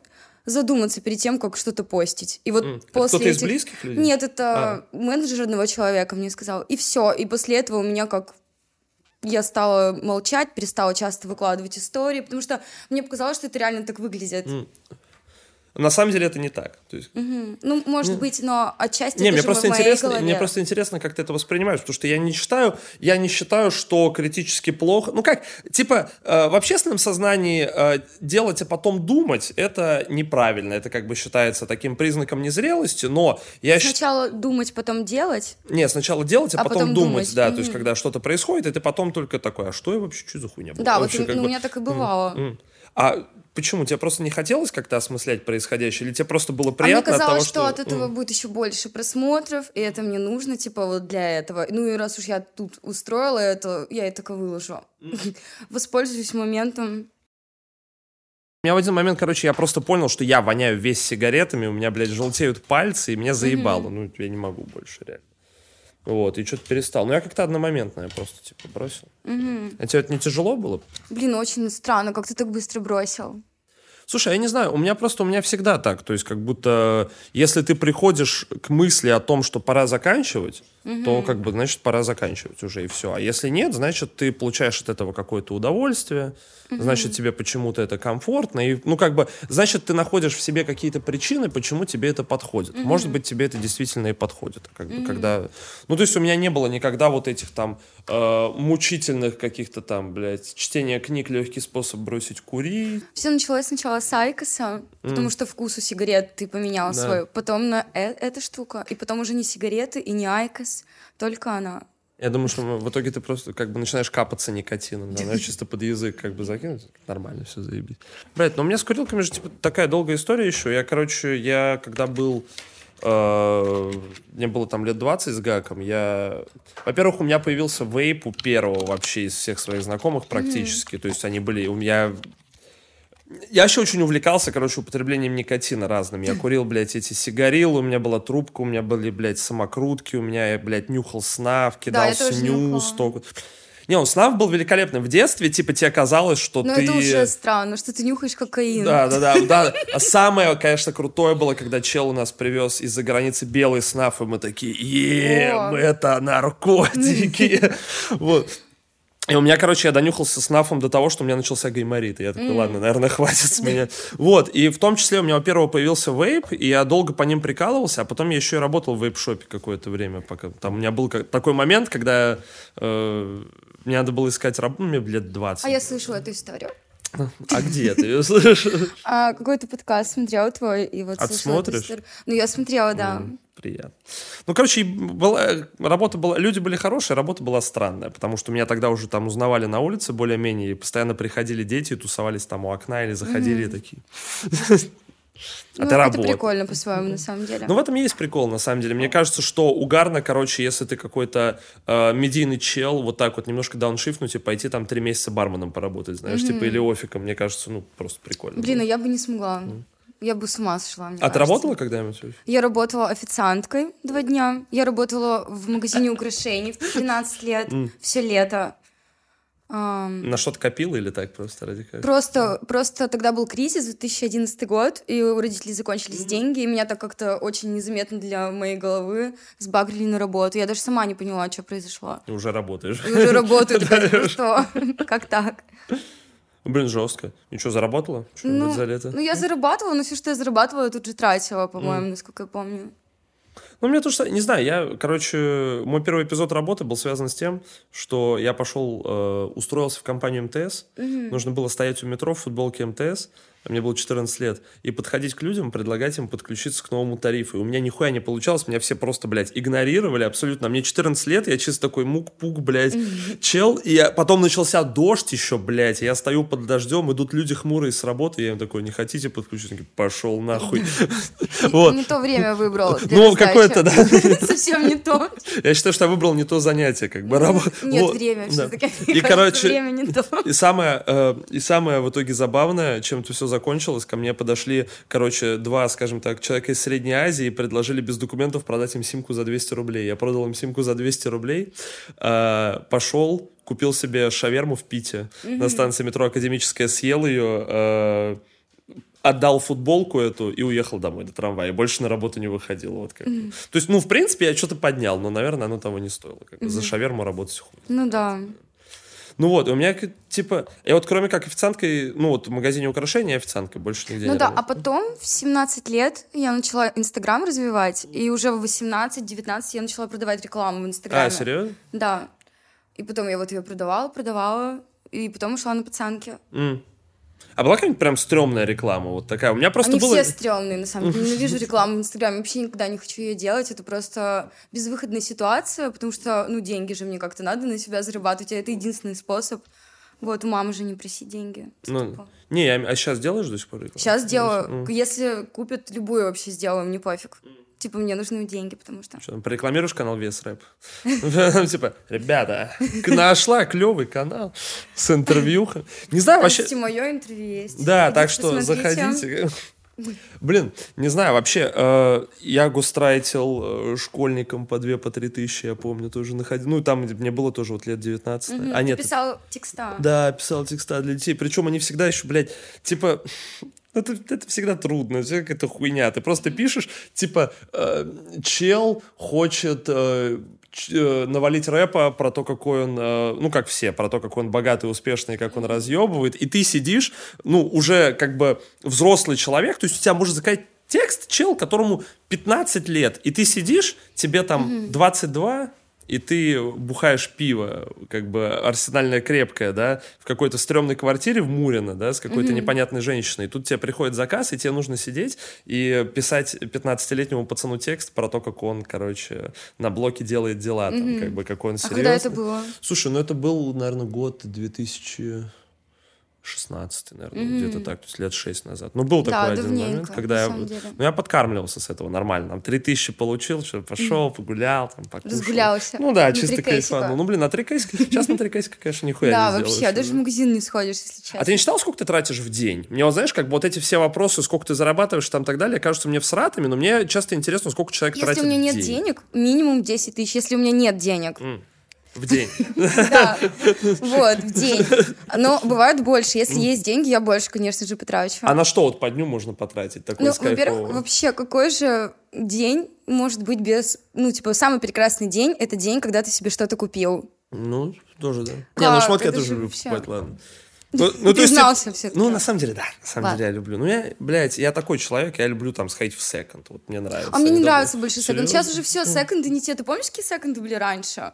задуматься перед тем, как что-то постить. И вот mm. после это этих... из близких людей? Нет, это а. менеджер одного человека мне сказал. И все. И после этого у меня как я стала молчать, перестала часто выкладывать истории, потому что мне показалось, что это реально так выглядит. Mm. На самом деле это не так. То есть... Угу. Ну, может не... быть, но отчасти не, это мне же просто в моей интересно, голове. мне просто интересно, как ты это воспринимаешь, потому что я не считаю, я не считаю, что критически плохо. Ну как, типа э, в общественном сознании э, делать, а потом думать, это неправильно, это как бы считается таким признаком незрелости, но я сначала щ... думать, потом делать. Не, сначала делать, а, а потом, потом думать, думать, да, mm-hmm. то есть когда что-то происходит, и ты потом только такой, а что я вообще что за хуйня? Да, вообще, вот ну, у меня так и бывало. А Почему? Тебе просто не хотелось как-то осмыслять происходящее? Или тебе просто было приятно а мне казалось, от того, что... что от этого будет еще больше просмотров, и это мне нужно, типа, вот для этого. Ну и раз уж я тут устроила это, я это выложу. Воспользуюсь моментом. У меня в один момент, короче, я просто понял, что я воняю весь сигаретами, у меня, блядь, желтеют пальцы, и меня заебало. Ну, я не могу больше, реально. Вот, и что-то перестал. Но я как-то одномоментно я просто, типа, бросил. Угу. А тебе это не тяжело было? Блин, очень странно, как ты так быстро бросил. Слушай, я не знаю, у меня просто, у меня всегда так, то есть как будто, если ты приходишь к мысли о том, что пора заканчивать, угу. то как бы, значит, пора заканчивать уже и все. А если нет, значит, ты получаешь от этого какое-то удовольствие, угу. значит, тебе почему-то это комфортно, и, ну, как бы, значит, ты находишь в себе какие-то причины, почему тебе это подходит. Угу. Может быть, тебе это действительно и подходит, как бы, угу. когда... Ну, то есть у меня не было никогда вот этих там э, мучительных каких-то там, блядь, чтения книг «Легкий способ бросить курить». Все началось сначала с Айкоса, mm. потому что вкус у сигарет ты поменял да. свой, потом на э эта штука, и потом уже не сигареты и не Айкос, только она. Я думаю, что в итоге ты просто как бы начинаешь капаться никотином, да, чисто под язык как бы закинуть, нормально все заебись. Блять, но у меня с курилками же типа такая долгая история еще. Я, короче, я когда был э, мне было там лет 20 с гаком, я... Во-первых, у меня появился вейп у первого вообще из всех своих знакомых практически. Mm-hmm. То есть они были... У меня я еще очень увлекался, короче, употреблением никотина разным. Я курил, блядь, эти сигарилы, у меня была трубка, у меня были, блядь, самокрутки, у меня, я, блядь, нюхал снав, кидал да, снюс. Только... Не, он снав был великолепным. В детстве, типа, тебе казалось, что Но ты... это уже странно, что ты нюхаешь кокаин. Да, да, да. да. А самое, конечно, крутое было, когда чел у нас привез из-за границы белый снаф, и мы такие, е, это наркотики. Вот. И у меня, короче, я донюхался с нафом до того, что у меня начался гайморит. И я такой, ладно, наверное, хватит с меня. Вот, и в том числе у меня, во-первых, появился вейп, и я долго по ним прикалывался, а потом я еще и работал в вейп-шопе какое-то время. Пока. Там у меня был такой момент, когда э, мне надо было искать работу, ну, мне лет 20. А я слышала эту историю. А где ты ее слышишь? А, какой-то подкаст смотрела твой, и вот Отсмотришь? Ну, я смотрела, да приятно. Ну, короче, была, работа была, люди были хорошие, работа была странная, потому что меня тогда уже там узнавали на улице более-менее, и постоянно приходили дети и тусовались там у окна или заходили mm-hmm. такие. Ну, это прикольно по-своему, на самом деле. Ну, в этом есть прикол, на самом деле. Мне кажется, что угарно, короче, если ты какой-то э, медийный чел, вот так вот немножко дауншифнуть и пойти там три месяца барменом поработать, знаешь, mm-hmm. типа, или офиком, мне кажется, ну, просто прикольно. Блин, а я бы не смогла. Mm. Я бы с ума сошла. Мне а кажется. ты работала когда-нибудь? Я работала официанткой два дня. Я работала в магазине украшений в 13 лет, все лето. На что-то копила или так просто ради как? Просто, просто тогда был кризис, 2011 год, и у родителей закончились mm-hmm. деньги, и меня так как-то очень незаметно для моей головы сбагрили на работу. Я даже сама не поняла, что произошло. И уже работаешь. И уже работаю. Что? Как так? Блин, жестко. Ничего, заработала? Что-нибудь ну, за лето? Ну, я зарабатывала, но все, что я зарабатывала, тут же тратила, по-моему, mm. насколько я помню. Ну, мне тоже, не знаю, я, короче, мой первый эпизод работы был связан с тем, что я пошел, э, устроился в компанию МТС, mm-hmm. нужно было стоять у метро в футболке МТС, мне было 14 лет, и подходить к людям, предлагать им подключиться к новому тарифу. И у меня нихуя не получалось, меня все просто, блядь, игнорировали абсолютно. Мне 14 лет, я чисто такой мук-пук, блядь, чел, и я, потом начался дождь еще, блядь, я стою под дождем, идут люди хмурые с работы, я им такой, не хотите подключиться? Пошел нахуй. Вот. Не то время выбрал Ну, какое-то, да. Совсем не то. Я считаю, что я выбрал не то занятие, как бы. Нет, время все-таки. И, короче, и самое, э, и самое в итоге забавное, чем это все закончилось, ко мне подошли, короче, два, скажем так, человека из Средней Азии и предложили без документов продать им симку за 200 рублей. Я продал им симку за 200 рублей, э, пошел, купил себе шаверму в Пите mm-hmm. на станции метро Академическая, съел ее, э, отдал футболку эту и уехал домой до трамвая. Больше на работу не выходил. Вот как. Mm-hmm. То есть, ну, в принципе, я что-то поднял, но, наверное, оно того не стоило. Как mm-hmm. За шаверму работать хуй. Ну да. Ну вот, у меня, типа, я вот кроме как официанткой, ну вот в магазине украшений я официанткой, больше нигде Ну да, работаю. а потом в 17 лет я начала Инстаграм развивать, и уже в 18-19 я начала продавать рекламу в Инстаграме. А, серьезно? Да. И потом я вот ее продавала, продавала, и потом ушла на пацанки. М. А была какая-нибудь прям стрёмная реклама вот такая? У меня просто Они было... все стрёмные, на самом деле. Ненавижу рекламу в Инстаграме, вообще никогда не хочу ее делать. Это просто безвыходная ситуация, потому что, ну, деньги же мне как-то надо на себя зарабатывать, а это единственный способ. Вот, у мамы же не проси деньги. Ну, тупо. не, я- а сейчас делаешь до сих пор рекламу? Сейчас делаю. М. Если купят любую, вообще сделаю, мне пофиг. Типа, мне нужны деньги, потому что... Что, там, порекламируешь канал Вес Рэп? Типа, ребята, нашла клевый канал с интервью. Не знаю, вообще... Кстати, мое интервью есть. Да, так что заходите. Блин, не знаю, вообще, э, я густрайтил э, школьникам по 2 по 3 тысячи, я помню, тоже находил. Ну, там мне было тоже вот лет 19. Мгм, А ты нет, писал текста. да, писал текста для детей. Причем они всегда еще, блядь, типа... Это, это всегда трудно, это какая-то хуйня. Ты просто пишешь, типа, э, чел хочет э, э, навалить рэпа про то, какой он, э, ну, как все, про то, какой он богатый, успешный, как он разъебывает, и ты сидишь, ну, уже как бы взрослый человек, то есть у тебя может заказать текст чел, которому 15 лет, и ты сидишь, тебе там 22, и ты бухаешь пиво, как бы арсенальное крепкое, да, в какой-то стрёмной квартире в Мурино, да, с какой-то непонятной женщиной. И тут тебе приходит заказ, и тебе нужно сидеть и писать 15-летнему пацану текст про то, как он, короче, на блоке делает дела, там, как бы, какой он А серьезный. когда это было? Слушай, ну это был, наверное, год 2016, наверное, где-то так, то есть лет 6 назад. Ну, был Да, такой один момент, когда я... деле. Ну, я подкармливался с этого нормально. Там 3000 получил, что пошел, погулял, там, покушал. Разгулялся. Ну да, На чисто кайфанул. Ну, блин, на 3 кейсика. Сейчас на 3 кейсика, конечно, нихуя Да, не сделаешь. вообще, даже в магазин не сходишь, если честно. А ты не считал, сколько ты тратишь в день? Мне вот, знаешь, как бы вот эти все вопросы, сколько ты зарабатываешь там и так далее, кажутся мне всратами, но мне часто интересно, сколько человек Если тратит у меня нет день. денег, минимум 10 тысяч. Если у меня нет денег, В день. да, вот, в день. Но бывает больше. Если есть деньги, я больше, конечно же, потрачу. А на что вот по дню можно потратить? Такой Ну, во-первых, вообще, какой же день может быть без... Ну, типа, самый прекрасный день — это день, когда ты себе что-то купил. Ну, тоже, да. не, ну шмотки я тоже же люблю покупать, ладно. Ну, ну, есть, Признался всё-таки. Ну, на самом деле, да. На самом Ладно. деле я люблю. Ну, я, блядь, я такой человек, я люблю там сходить в секонд. Вот мне нравится. А мне не нравится больше секонд. Сейчас уже все секонды не те. Ты помнишь, какие секонды были раньше?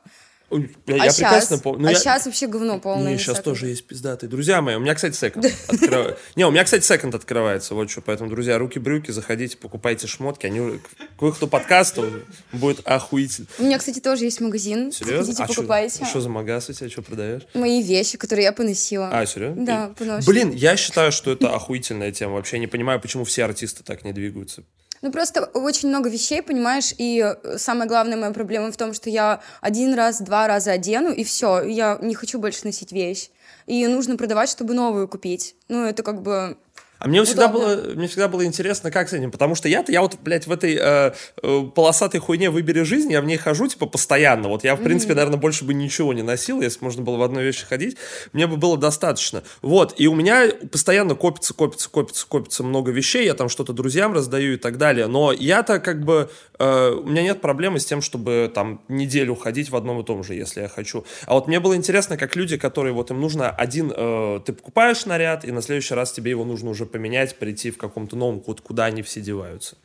Я, а прекрасно помню. Ну, а я- сейчас вообще говно полное. Не, сейчас тоже есть пиздатые. Друзья мои, у меня, кстати, секонд открывается. Не, у меня, кстати, секонд открывается. Вот что. Поэтому, друзья, руки-брюки, заходите, покупайте шмотки. Они к- выходу подкаста будет охуительно. У меня, кстати, тоже есть магазин. Серьезно? Заходите, А покупайте. Что за магаз у тебя? Что продаешь? Мои вещи, которые я поносила. А, серьезно? Да, поношу. Блин, я считаю, что это охуительная тема. Вообще не понимаю, почему все артисты так не двигаются. Ну, просто очень много вещей, понимаешь, и э, самая главная моя проблема в том, что я один раз, два раза одену, и все, я не хочу больше носить вещь. И нужно продавать, чтобы новую купить. Ну, это как бы... А мне всегда Удобно. было, мне всегда было интересно, как с этим, потому что я-то, я вот, блядь, в этой э, э, полосатой хуйне «Выбери жизнь», я в ней хожу, типа, постоянно. Вот я, в принципе, наверное, больше бы ничего не носил, если можно было в одной вещи ходить, мне бы было достаточно. Вот, и у меня постоянно копится, копится, копится, копится много вещей, я там что-то друзьям раздаю и так далее, но я-то как бы, у меня нет проблемы с тем, чтобы там неделю ходить в одном и том же, если я хочу. А вот мне было интересно, как люди, которые вот им нужно один, э, ты покупаешь наряд, и на следующий раз тебе его нужно уже поменять, прийти в каком-то новом, вот куда они все деваются.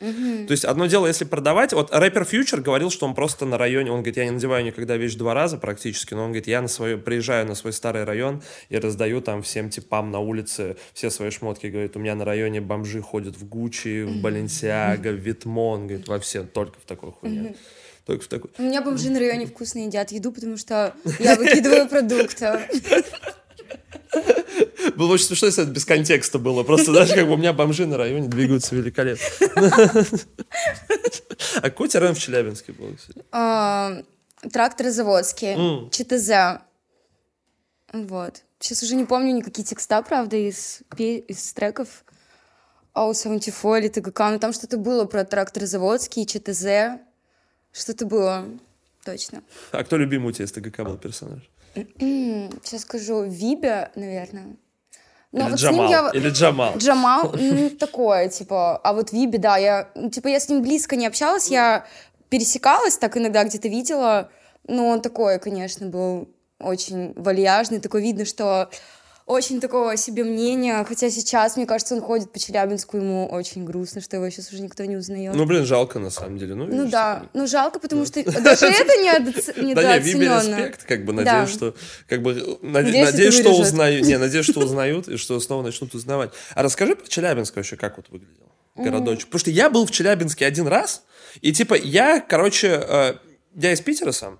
То есть одно дело, если продавать, вот рэпер Фьючер говорил, что он просто на районе, он говорит, я не надеваю никогда вещь два раза практически, но он говорит, я на свой, приезжаю на свой старый район и раздаю там всем типам на улице все свои шмотки, говорит, у меня на районе бомжи ходят в Гуччи, в Баленсиаго, в Витмон, говорит, во все, только в такой хуйне. Только в такой. У меня бомжи на районе вкусно едят еду, потому что я выкидываю продукты. Было очень смешно, если это без контекста было. Просто, знаешь, как бы у меня бомжи на районе двигаются великолепно. А какой район в Челябинске был? кстати? А, Тракторозаводский, М. ЧТЗ. Вот. Сейчас уже не помню никакие текста, правда, из, из треков. Ау, 74 или ТГК. Ну, там что-то было про тракторозаводский, ЧТЗ. Что-то было. Точно. А кто любимый у тебя из ТГК был персонаж? Сейчас скажу. Вибя, наверное. Ну, Или вот с ним Джамал? я- Или Джамал? Джамал, ну, такое, типа, а вот Виби, да, я, ну, типа, я с ним близко не общалась, я пересекалась так иногда где-то видела, но он такой, конечно, был очень вальяжный, такой видно, что очень такого себе мнения, хотя сейчас, мне кажется, он ходит по Челябинску, ему очень грустно, что его сейчас уже никто не узнает. Ну, блин, жалко на самом деле. Ну, Ну да, такой. ну жалко, потому что даже это недооце- Да не, респект, как бы, Да. надеюсь, что, как бы, наде- Надеюсь, что узнают, не, надеюсь, что узнают, и что снова начнут узнавать. А расскажи про Челябинск вообще, как вот выглядел городочек. Потому что я был в Челябинске один раз, и, типа, я, короче, э, я из Питера сам,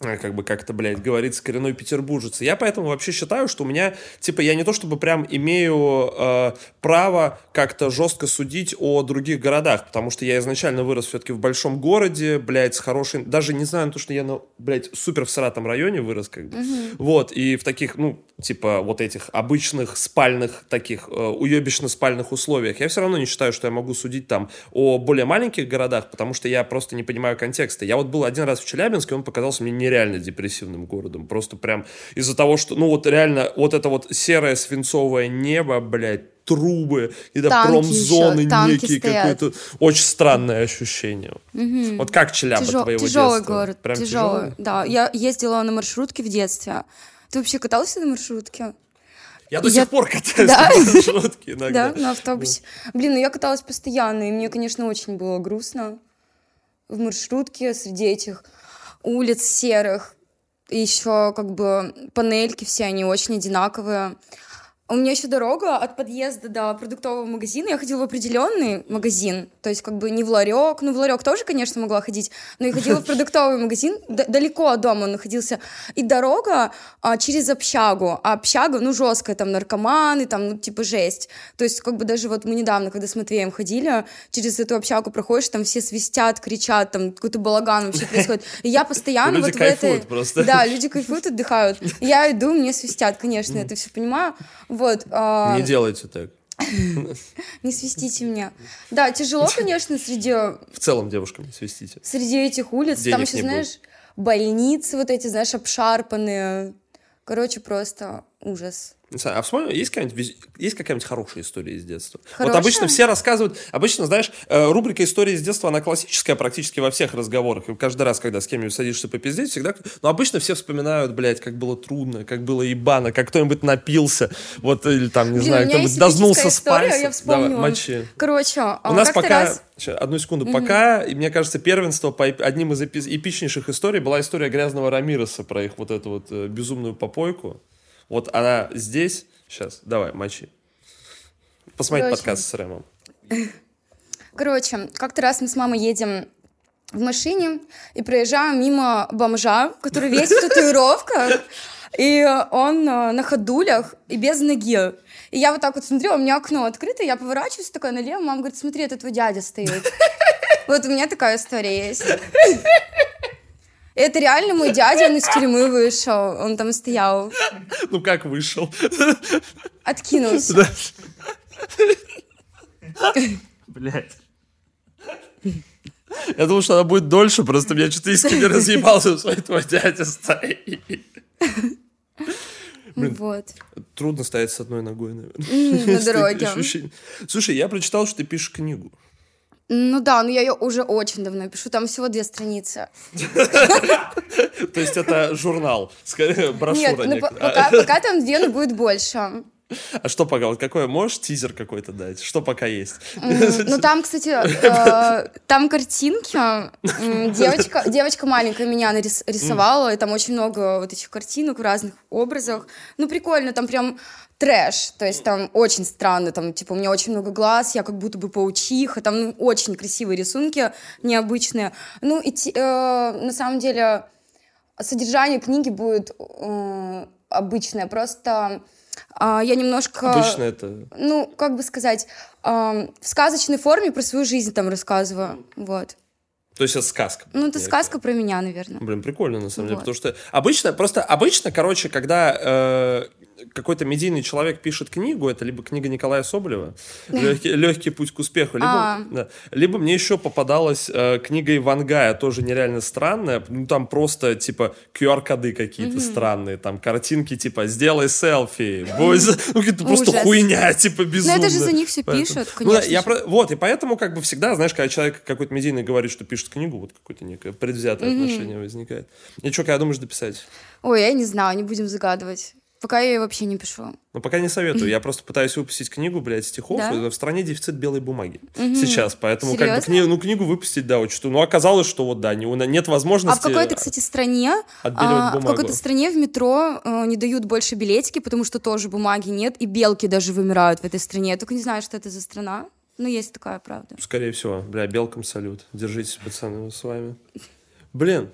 как бы как-то, блядь, говорится, коренной петербуржец. Я поэтому вообще считаю, что у меня, типа, я не то чтобы прям имею э, право как-то жестко судить о других городах, потому что я изначально вырос все-таки в большом городе, блядь, с хорошей... Даже не знаю, то, что я, на, блядь, супер в сратом районе вырос, как бы. Вот, и в таких, ну, типа, вот этих обычных спальных, таких э, уебищно-спальных условиях. Я все равно не считаю, что я могу судить там о более маленьких городах, потому что я просто не понимаю контекста. Я вот был один раз в Челябинске, он показался мне нереально депрессивным городом. Просто прям из-за того, что, ну, вот реально, вот это вот серое свинцовое небо, блядь, трубы, и да, Танки промзоны некие, какое-то очень странное ощущение. Вот как Челябы Тяжел- твоего тяжелый детства? город, Прям тяжелый. Да, я ездила на маршрутке в детстве. Ты вообще катался на маршрутке? Я до Я- сих пор катаюсь Да? на маршрутке иногда. Да, на автобусе. Блин, ну я каталась постоянно, и мне, конечно, очень было грустно в маршрутке среди этих улиц серых. И еще как бы панельки все, они очень одинаковые. У меня еще дорога от подъезда до продуктового магазина. Я ходила в определенный магазин, то есть как бы не в ларек. Ну, в ларек тоже, конечно, могла ходить, но я ходила в продуктовый магазин. Далеко от дома он находился. И дорога а, через общагу. А общага, ну, жесткая, там наркоманы, там, ну, типа жесть. То есть как бы даже вот мы недавно, когда с Матвеем ходили, через эту общагу проходишь, там все свистят, кричат, там какой-то балаган вообще происходит. И я постоянно Люди вот в этой... просто. Да, люди кайфуют, отдыхают. Я иду, мне свистят, конечно, это все понимаю. Вот. а, Не делайте так. не свистите меня. Да, тяжело, конечно, среди, В целом девушкам не свистите. среди этих улиц. Денег Там еще, знаешь, больницы вот эти, знаешь, обшарпанные. Короче, просто ужас. Не знаю, а вспомни, есть какая-нибудь, есть какая-нибудь хорошая история из детства? Вот Хорошая? обычно все рассказывают, обычно, знаешь, э, рубрика «История из детства», она классическая практически во всех разговорах. И каждый раз, когда с кем-нибудь садишься попиздеть, всегда... Но обычно все вспоминают, блядь, как было трудно, как было ебано, как кто-нибудь напился, вот, или там, не Блин, знаю, кто-нибудь дознулся эпическая с история, пальца. я вспомнила. Давай, мочи. Короче, а У нас пока, раз- одну секунду, пока, и мне кажется, первенство по одним из эпи- эпичнейших историй была история грязного Рамиреса про их вот эту вот э, безумную попойку. Вот она здесь. Сейчас, давай, мочи. Посмотри Короче. подкаст с Рэмом. Короче, как-то раз мы с мамой едем в машине и проезжаем мимо бомжа, который весь в татуировках, и он э, на ходулях и без ноги. И я вот так вот смотрю, у меня окно открыто, я поворачиваюсь такая налево, мама говорит, смотри, это твой дядя стоит. Вот у меня такая история есть. Это реально мой дядя, он из тюрьмы вышел, он там стоял, Ну как вышел? откинулся. Да. Блять. Я думал, что она будет дольше, просто меня что-то искренне разъебался, что твой дядя стоит. Блин. Вот. Трудно стоять с одной ногой, наверное. На дороге. Слушай, я прочитал, что ты пишешь книгу. Ну да, но я ее уже очень давно пишу, там всего две страницы. То есть это журнал, брошюра. Нет, ну, пока, там две, но будет больше. А что пока? Вот какой? Можешь тизер какой-то дать? Что пока есть? Ну там, кстати, э, там картинки. Девочка, девочка маленькая меня рисовала, и там очень много вот этих картинок в разных образах. Ну прикольно, там прям трэш, то есть там очень странно, там типа у меня очень много глаз, я как будто бы паучиха, там ну, очень красивые рисунки, необычные. Ну и э, на самом деле содержание книги будет э, обычное, просто а, я немножко... Обычно это... Ну, как бы сказать, ам, в сказочной форме про свою жизнь там рассказываю, вот. То есть это сказка. Ну, это сказка про меня, наверное. Блин, прикольно, на самом деле, Вот. потому что обычно, просто обычно, короче, когда э, какой-то медийный человек пишет книгу, это либо книга Николая Соболева «Легкий, легкий путь к успеху», либо, А. да, либо мне еще попадалась э, книга Ивангая, тоже нереально странная, ну там просто типа QR-коды какие-то странные, там картинки типа «сделай селфи», будь за-» ну это просто хуйня, типа безумно. это же за них всё Поэтому- пишут, Ну да, конечно я же. про- Вот, и поэтому как бы всегда, знаешь, когда человек какой-то медийный говорит, что пишет книгу, вот какое-то некое предвзятое отношение возникает. И что, когда думаешь дописать? Ой, я не знаю, не будем загадывать. Пока я ее вообще не пишу. Ну, пока не советую. Я просто пытаюсь выпустить книгу, блядь, стихов. Да? В стране дефицит белой бумаги сейчас. Поэтому как бы Серьезно? кни- ну, книгу выпустить, да, очень что. Ну, оказалось, что вот, да, не- нет возможности... А в какой-то, кстати, стране, а, в какой-то стране в метро э, не дают больше билетики, потому что тоже бумаги нет, и белки даже вымирают в этой стране. Я только не знаю, что это за страна, но есть такая правда. Скорее всего. Бля, белкам салют. Держитесь, пацаны, мы с вами. Блин.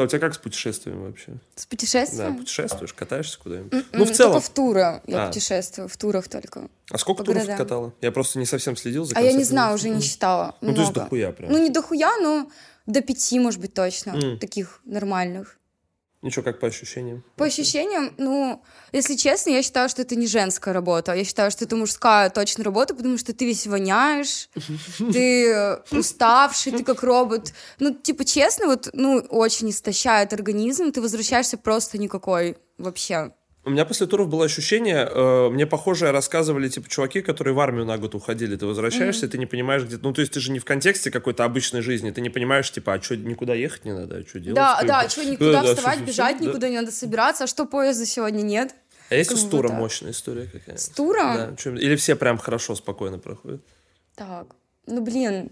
А у тебя как с путешествиями вообще? С Да, путешествием? путешествуешь, катаешься куда-нибудь? М, Ну, в целом. Только в туры я А. путешествую, в турах только. А сколько по туров ты городам. катала? Я просто не совсем следил за А я не знаю, уже не считала. Ну, то есть Много. дохуя прям. Ну, не дохуя, но до пяти, может быть, точно. М. Таких нормальных. Ничего, как по ощущениям? По ощущениям, ну, если честно, я считаю, что это не женская работа. Я считаю, что это мужская точно работа, потому что ты весь воняешь, ты э, уставший, ты как робот. Ну, типа, честно, вот, ну, очень истощает организм, ты возвращаешься просто никакой вообще. У меня после туров было ощущение, э, мне похожее рассказывали, типа, чуваки, которые в армию на год уходили. Ты возвращаешься, и ты не понимаешь, где... Ну, то есть ты же не в контексте какой-то обычной жизни, ты не понимаешь, типа, а что, никуда ехать не надо, а что делать? Да, да, бы? что, никуда да, вставать, всё, бежать, да. никуда не надо собираться, а что, поезда сегодня нет? А есть Как бы Стура вот так. мощная история какая-то? С туром? Да, чё- или все прям хорошо, спокойно проходят? Так, ну блин.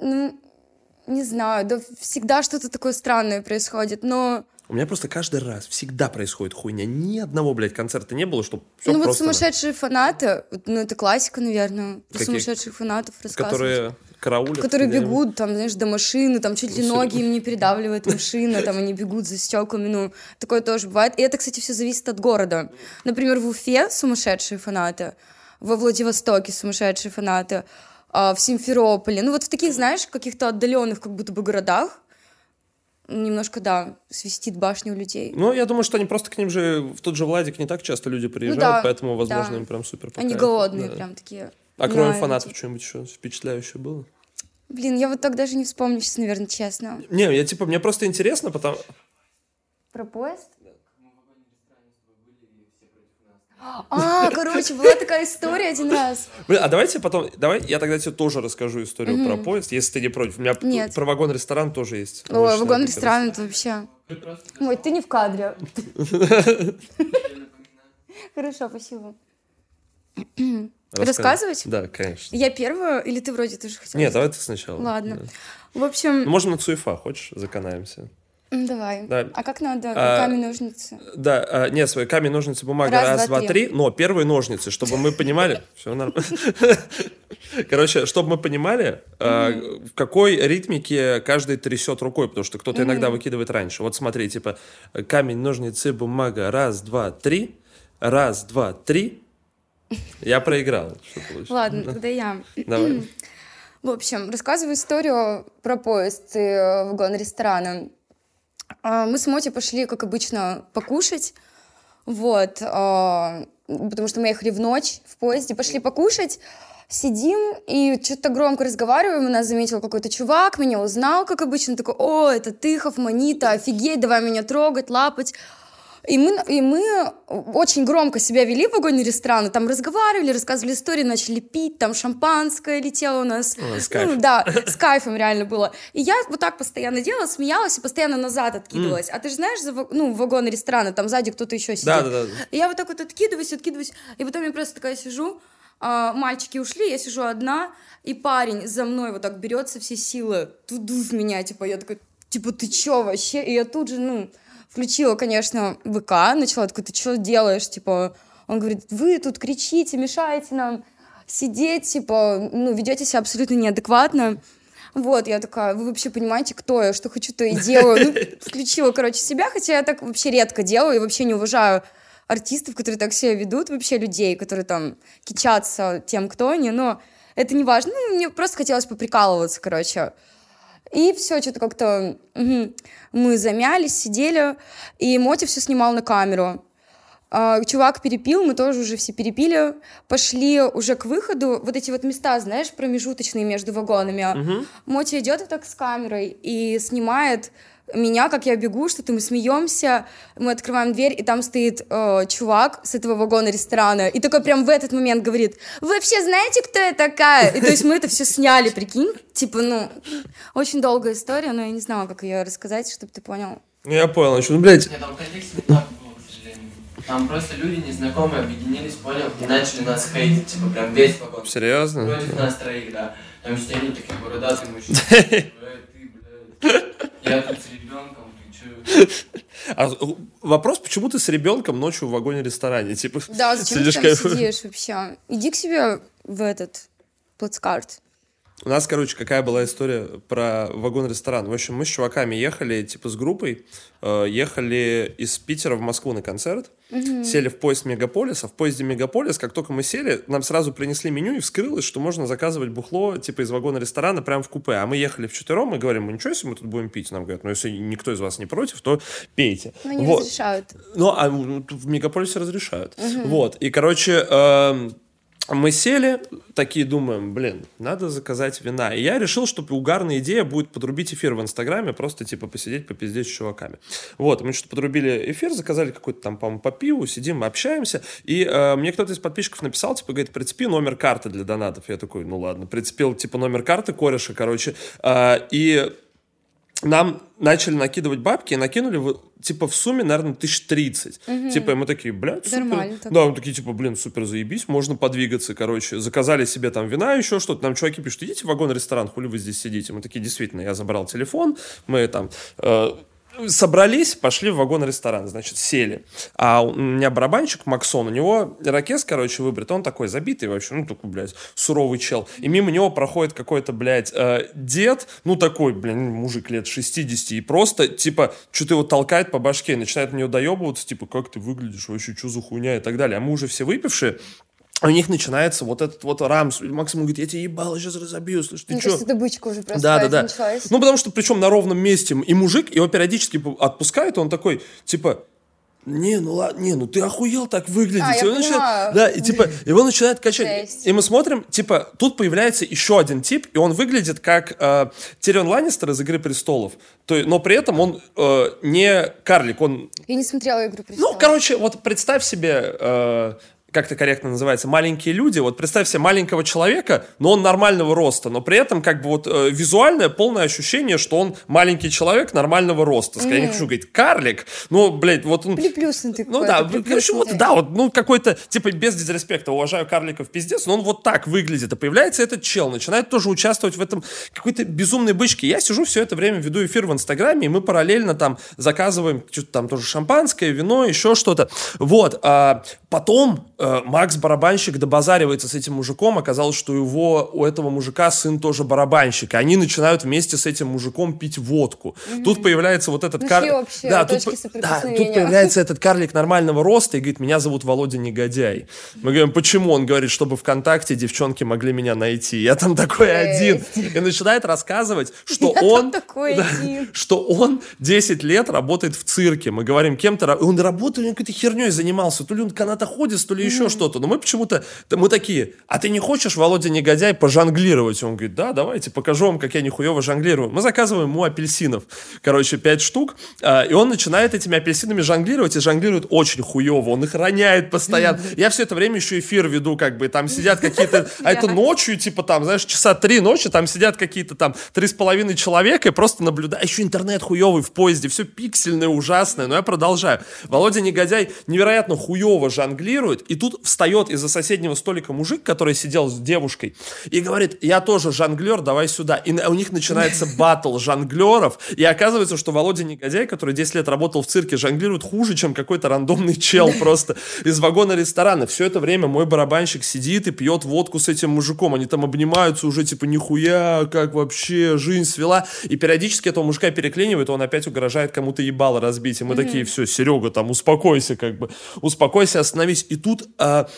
Ну, не знаю, да всегда что-то такое странное происходит, но... У меня просто каждый раз всегда происходит хуйня. Ни одного, блядь, концерта не было, чтобы все ну вот просто... сумасшедшие фанаты, вот, ну это классика, наверное, про Какие? сумасшедших фанатов рассказывать. Которые караулят. Которые бегут, там, знаешь, до машины, там чуть ли Всё. ноги им не передавливает машина, там они бегут за стеклами, ну, такое тоже бывает. И это, кстати, все зависит от города. Например, в Уфе сумасшедшие фанаты, во Владивостоке сумасшедшие фанаты, а в Симферополе. Ну, вот в таких, знаешь, каких-то отдаленных как будто бы городах немножко, да, свистит башню у людей. Ну, я думаю, что они просто к ним же, в тот же Владик не так часто люди приезжают, Ну да, поэтому, возможно, да. им прям супер Они голодные да. прям такие. А кроме Да, фанатов эти- что-нибудь еще впечатляющее было? Блин, я вот так даже не вспомню сейчас, наверное, честно. Не, я типа, мне просто интересно, потому... Про поезд? А, короче, была такая история один раз. Блин, а давайте потом, давай я тогда тебе тоже расскажу историю про поезд, если ты не против. У меня Нет. про вагон-ресторан тоже есть. Ой, мощная вагон как раз. ресторан это вообще. Ой, ты не в кадре. Хорошо, спасибо. Рассказывать? Да, конечно. Я первая или ты вроде тоже хотела? Нет, давай ты сначала. Ладно. В Ну, общем, можно на Цуефа, хочешь, заканаемся. Давай. Да. А как надо? А, Камень, ножницы. Да, а, нет, свой камень, ножницы, бумага, Раз, раз, два, два, три. Но первые ножницы, чтобы мы понимали... Все нормально. Короче, чтобы мы понимали, а, в какой ритмике каждый трясет рукой, потому что кто-то иногда выкидывает раньше. Вот смотри, типа, камень, ножницы, бумага, раз, два, три, раз, два, три. Я проиграл. Ладно, тогда я. Давай. В общем, рассказываю историю про поезд э, вагон ресторана. А, Мы с Моти пошли, как обычно, покушать. Вот. а, Потому что мы ехали в ночь в поезде. Пошли покушать. Сидим и что-то громко разговариваем. У нас заметил какой-то чувак, меня узнал, как обычно. Такой, о, это ты, Хофманита, офигеть, давай меня трогать, лапать. И мы, и мы очень громко себя вели в вагоне ресторана, там разговаривали, рассказывали истории, начали пить, там шампанское летело у нас. О, с кайфом. Ну, да, с кайфом реально было. И я вот так постоянно делала, смеялась и постоянно назад откидывалась. А ты же знаешь, за, ну, вагон ресторана, там сзади кто-то еще сидит. Да, да, да. И я вот так вот откидываюсь, откидываюсь, и потом я просто такая сижу, а, мальчики ушли, я сижу одна, и парень за мной вот так берется все силы, туду в меня, типа, я такая, типа, ты чё вообще? И я тут же, ну, включила, конечно, ВК, начала такой, ты что делаешь, типа, он говорит, вы тут кричите, мешаете нам сидеть, типа, ну, ведете себя абсолютно неадекватно. Вот, я такая, вы вообще понимаете, кто я, что хочу, то и делаю. Ну, включила, короче, себя, хотя я так вообще редко делаю и вообще не уважаю артистов, которые так себя ведут, вообще людей, которые там кичатся тем, кто они, но это не важно. Ну, мне просто хотелось поприкалываться, короче. И все, что-то как-то угу. мы замялись, сидели, и Мотя все снимал на камеру. А, чувак перепил, мы тоже уже все перепили, пошли уже к выходу, вот эти вот места, знаешь, промежуточные между вагонами. Угу. Мотя идет так с камерой и снимает меня, как я бегу, что-то мы смеемся, мы открываем дверь, и там стоит э, чувак с этого вагона ресторана, и такой прям в этот момент говорит, вы вообще знаете, кто я такая? И то есть мы это все сняли, прикинь, типа, ну, очень долгая история, но я не знала, как ее рассказать, чтобы ты понял. Ну, я понял, значит, ну, блядь. Нет, там контекст не так был, к сожалению. Там просто люди незнакомые объединились, понял, и начали нас хейтить, типа, прям весь вагон. Серьезно? Против нас троих, да. Там сидели такие бородатые мужчины. Я тут с ребенком, ты чё? А вопрос, почему ты с ребенком ночью в вагоне-ресторане? Типа, да, зачем ты там сидишь вообще? Иди к себе в этот плацкарт. У нас, короче, какая была история про вагон-ресторан. В общем, мы с чуваками ехали, типа, с группой, э, ехали из Питера в Москву на концерт, угу. сели в поезд Мегаполиса. В поезде Мегаполис, как только мы сели, нам сразу принесли меню, и вскрылось, что можно заказывать бухло, типа, из вагона-ресторана прямо в купе. А мы ехали в четвером, и говорим, мы ничего, если мы тут будем пить? Нам говорят, ну, если никто из вас не против, то пейте. Но не вот. разрешают. Ну, а в Мегаполисе разрешают. Угу. Вот, и, короче... Э, мы сели, такие думаем, блин, надо заказать вина. И я решил, что угарная идея будет подрубить эфир в Инстаграме, просто типа посидеть, попиздеть с чуваками. Вот, мы что-то подрубили эфир, заказали какой-то там, по-моему, по пиву, сидим, общаемся. И э, мне кто-то из подписчиков написал, типа, говорит, прицепи номер карты для донатов. Я такой, ну ладно, прицепил, типа, номер карты кореша, короче. Э, и нам начали накидывать бабки и накинули типа в сумме, наверное, тысяч тридцать. Угу. Типа, и мы такие, блядь, супер. Да, мы такие, типа, блин, супер, заебись, можно подвигаться, короче. Заказали себе там вина, еще что-то. Нам чуваки пишут, идите в вагон-ресторан, хули вы здесь сидите. Мы такие, действительно, я забрал телефон, мы там... Э, собрались, пошли в вагон-ресторан, значит, сели. А у меня барабанщик Максон, у него ракес, короче, выбрит, он такой забитый вообще, ну, такой, блядь, суровый чел. И мимо него проходит какой-то, блядь, э, дед, ну, такой, блин, мужик лет 60, и просто, типа, что-то его толкает по башке, начинает на него доебываться, типа, как ты выглядишь, вообще, что за хуйня и так далее. А мы уже все выпившие, у них начинается вот этот вот рамс. Максим говорит, я тебе ебал, сейчас разобью, слышь, ты Мне что? это бычка уже просто да, да, да. Началась. Ну, потому что, причем на ровном месте. И мужик его периодически отпускает, он такой, типа, не, ну ладно, не, ну ты охуел так выглядеть. А, я начинает, да, и типа его начинает качать. Жесть. И мы смотрим, типа, тут появляется еще один тип, и он выглядит как э, Тирион Ланнистер из Игры престолов. То, но при этом он э, не карлик, он. Я не смотрела Игру престолов. Ну, короче, вот представь себе э, как это корректно называется, маленькие люди. Вот представь себе маленького человека, но он нормального роста, но при этом как бы вот э, визуальное полное ощущение, что он маленький человек нормального роста. Mm. Я не хочу говорить карлик, но, блядь, вот он... Приплюснутый Ну да, короче, вот, да, вот, ну какой-то, типа, без дизреспекта, уважаю карликов пиздец, но он вот так выглядит. А появляется этот чел, начинает тоже участвовать в этом какой-то безумной бычке. Я сижу все это время, веду эфир в Инстаграме, и мы параллельно там заказываем что-то там тоже шампанское, вино, еще что-то. Вот. А потом Э, Макс барабанщик добазаривается с этим мужиком, оказалось, что его, у этого мужика сын тоже барабанщик, и они начинают вместе с этим мужиком пить водку. Угу. Тут появляется вот этот карлик... Да, тут, да, тут появляется этот карлик нормального роста и говорит, меня зовут Володя Негодяй. Мы говорим, почему? Он говорит, чтобы ВКонтакте девчонки могли меня найти. Я там такой один. И начинает рассказывать, что он... Да, что он 10 лет работает в цирке. Мы говорим, кем-то... Он работает, он какой-то херней занимался. То ли он канатоходец, то ли еще еще что-то. Но мы почему-то, мы такие, а ты не хочешь, Володя Негодяй, пожонглировать? Он говорит, да, давайте, покажу вам, как я нихуево жонглирую. Мы заказываем ему апельсинов, короче, 5 штук, а, и он начинает этими апельсинами жонглировать, и жонглирует очень хуево, он их роняет постоянно. Я все это время еще эфир веду, как бы, там сидят какие-то, а это ночью, типа там, знаешь, часа три ночи, там сидят какие-то там три с половиной человека и просто наблюдают. А еще интернет хуевый в поезде, все пиксельное, ужасное, но я продолжаю. Володя Негодяй невероятно хуево жонглирует, и тут встает из-за соседнего столика мужик, который сидел с девушкой, и говорит, я тоже жонглер, давай сюда. И у них начинается батл жонглеров, и оказывается, что Володя Негодяй, который 10 лет работал в цирке, жонглирует хуже, чем какой-то рандомный чел просто из вагона ресторана. Все это время мой барабанщик сидит и пьет водку с этим мужиком. Они там обнимаются уже, типа, нихуя, как вообще жизнь свела. И периодически этого мужика переклинивает, он опять угрожает кому-то ебало разбить. И мы mm-hmm. такие, все, Серега, там, успокойся, как бы, успокойся, остановись. И тут а,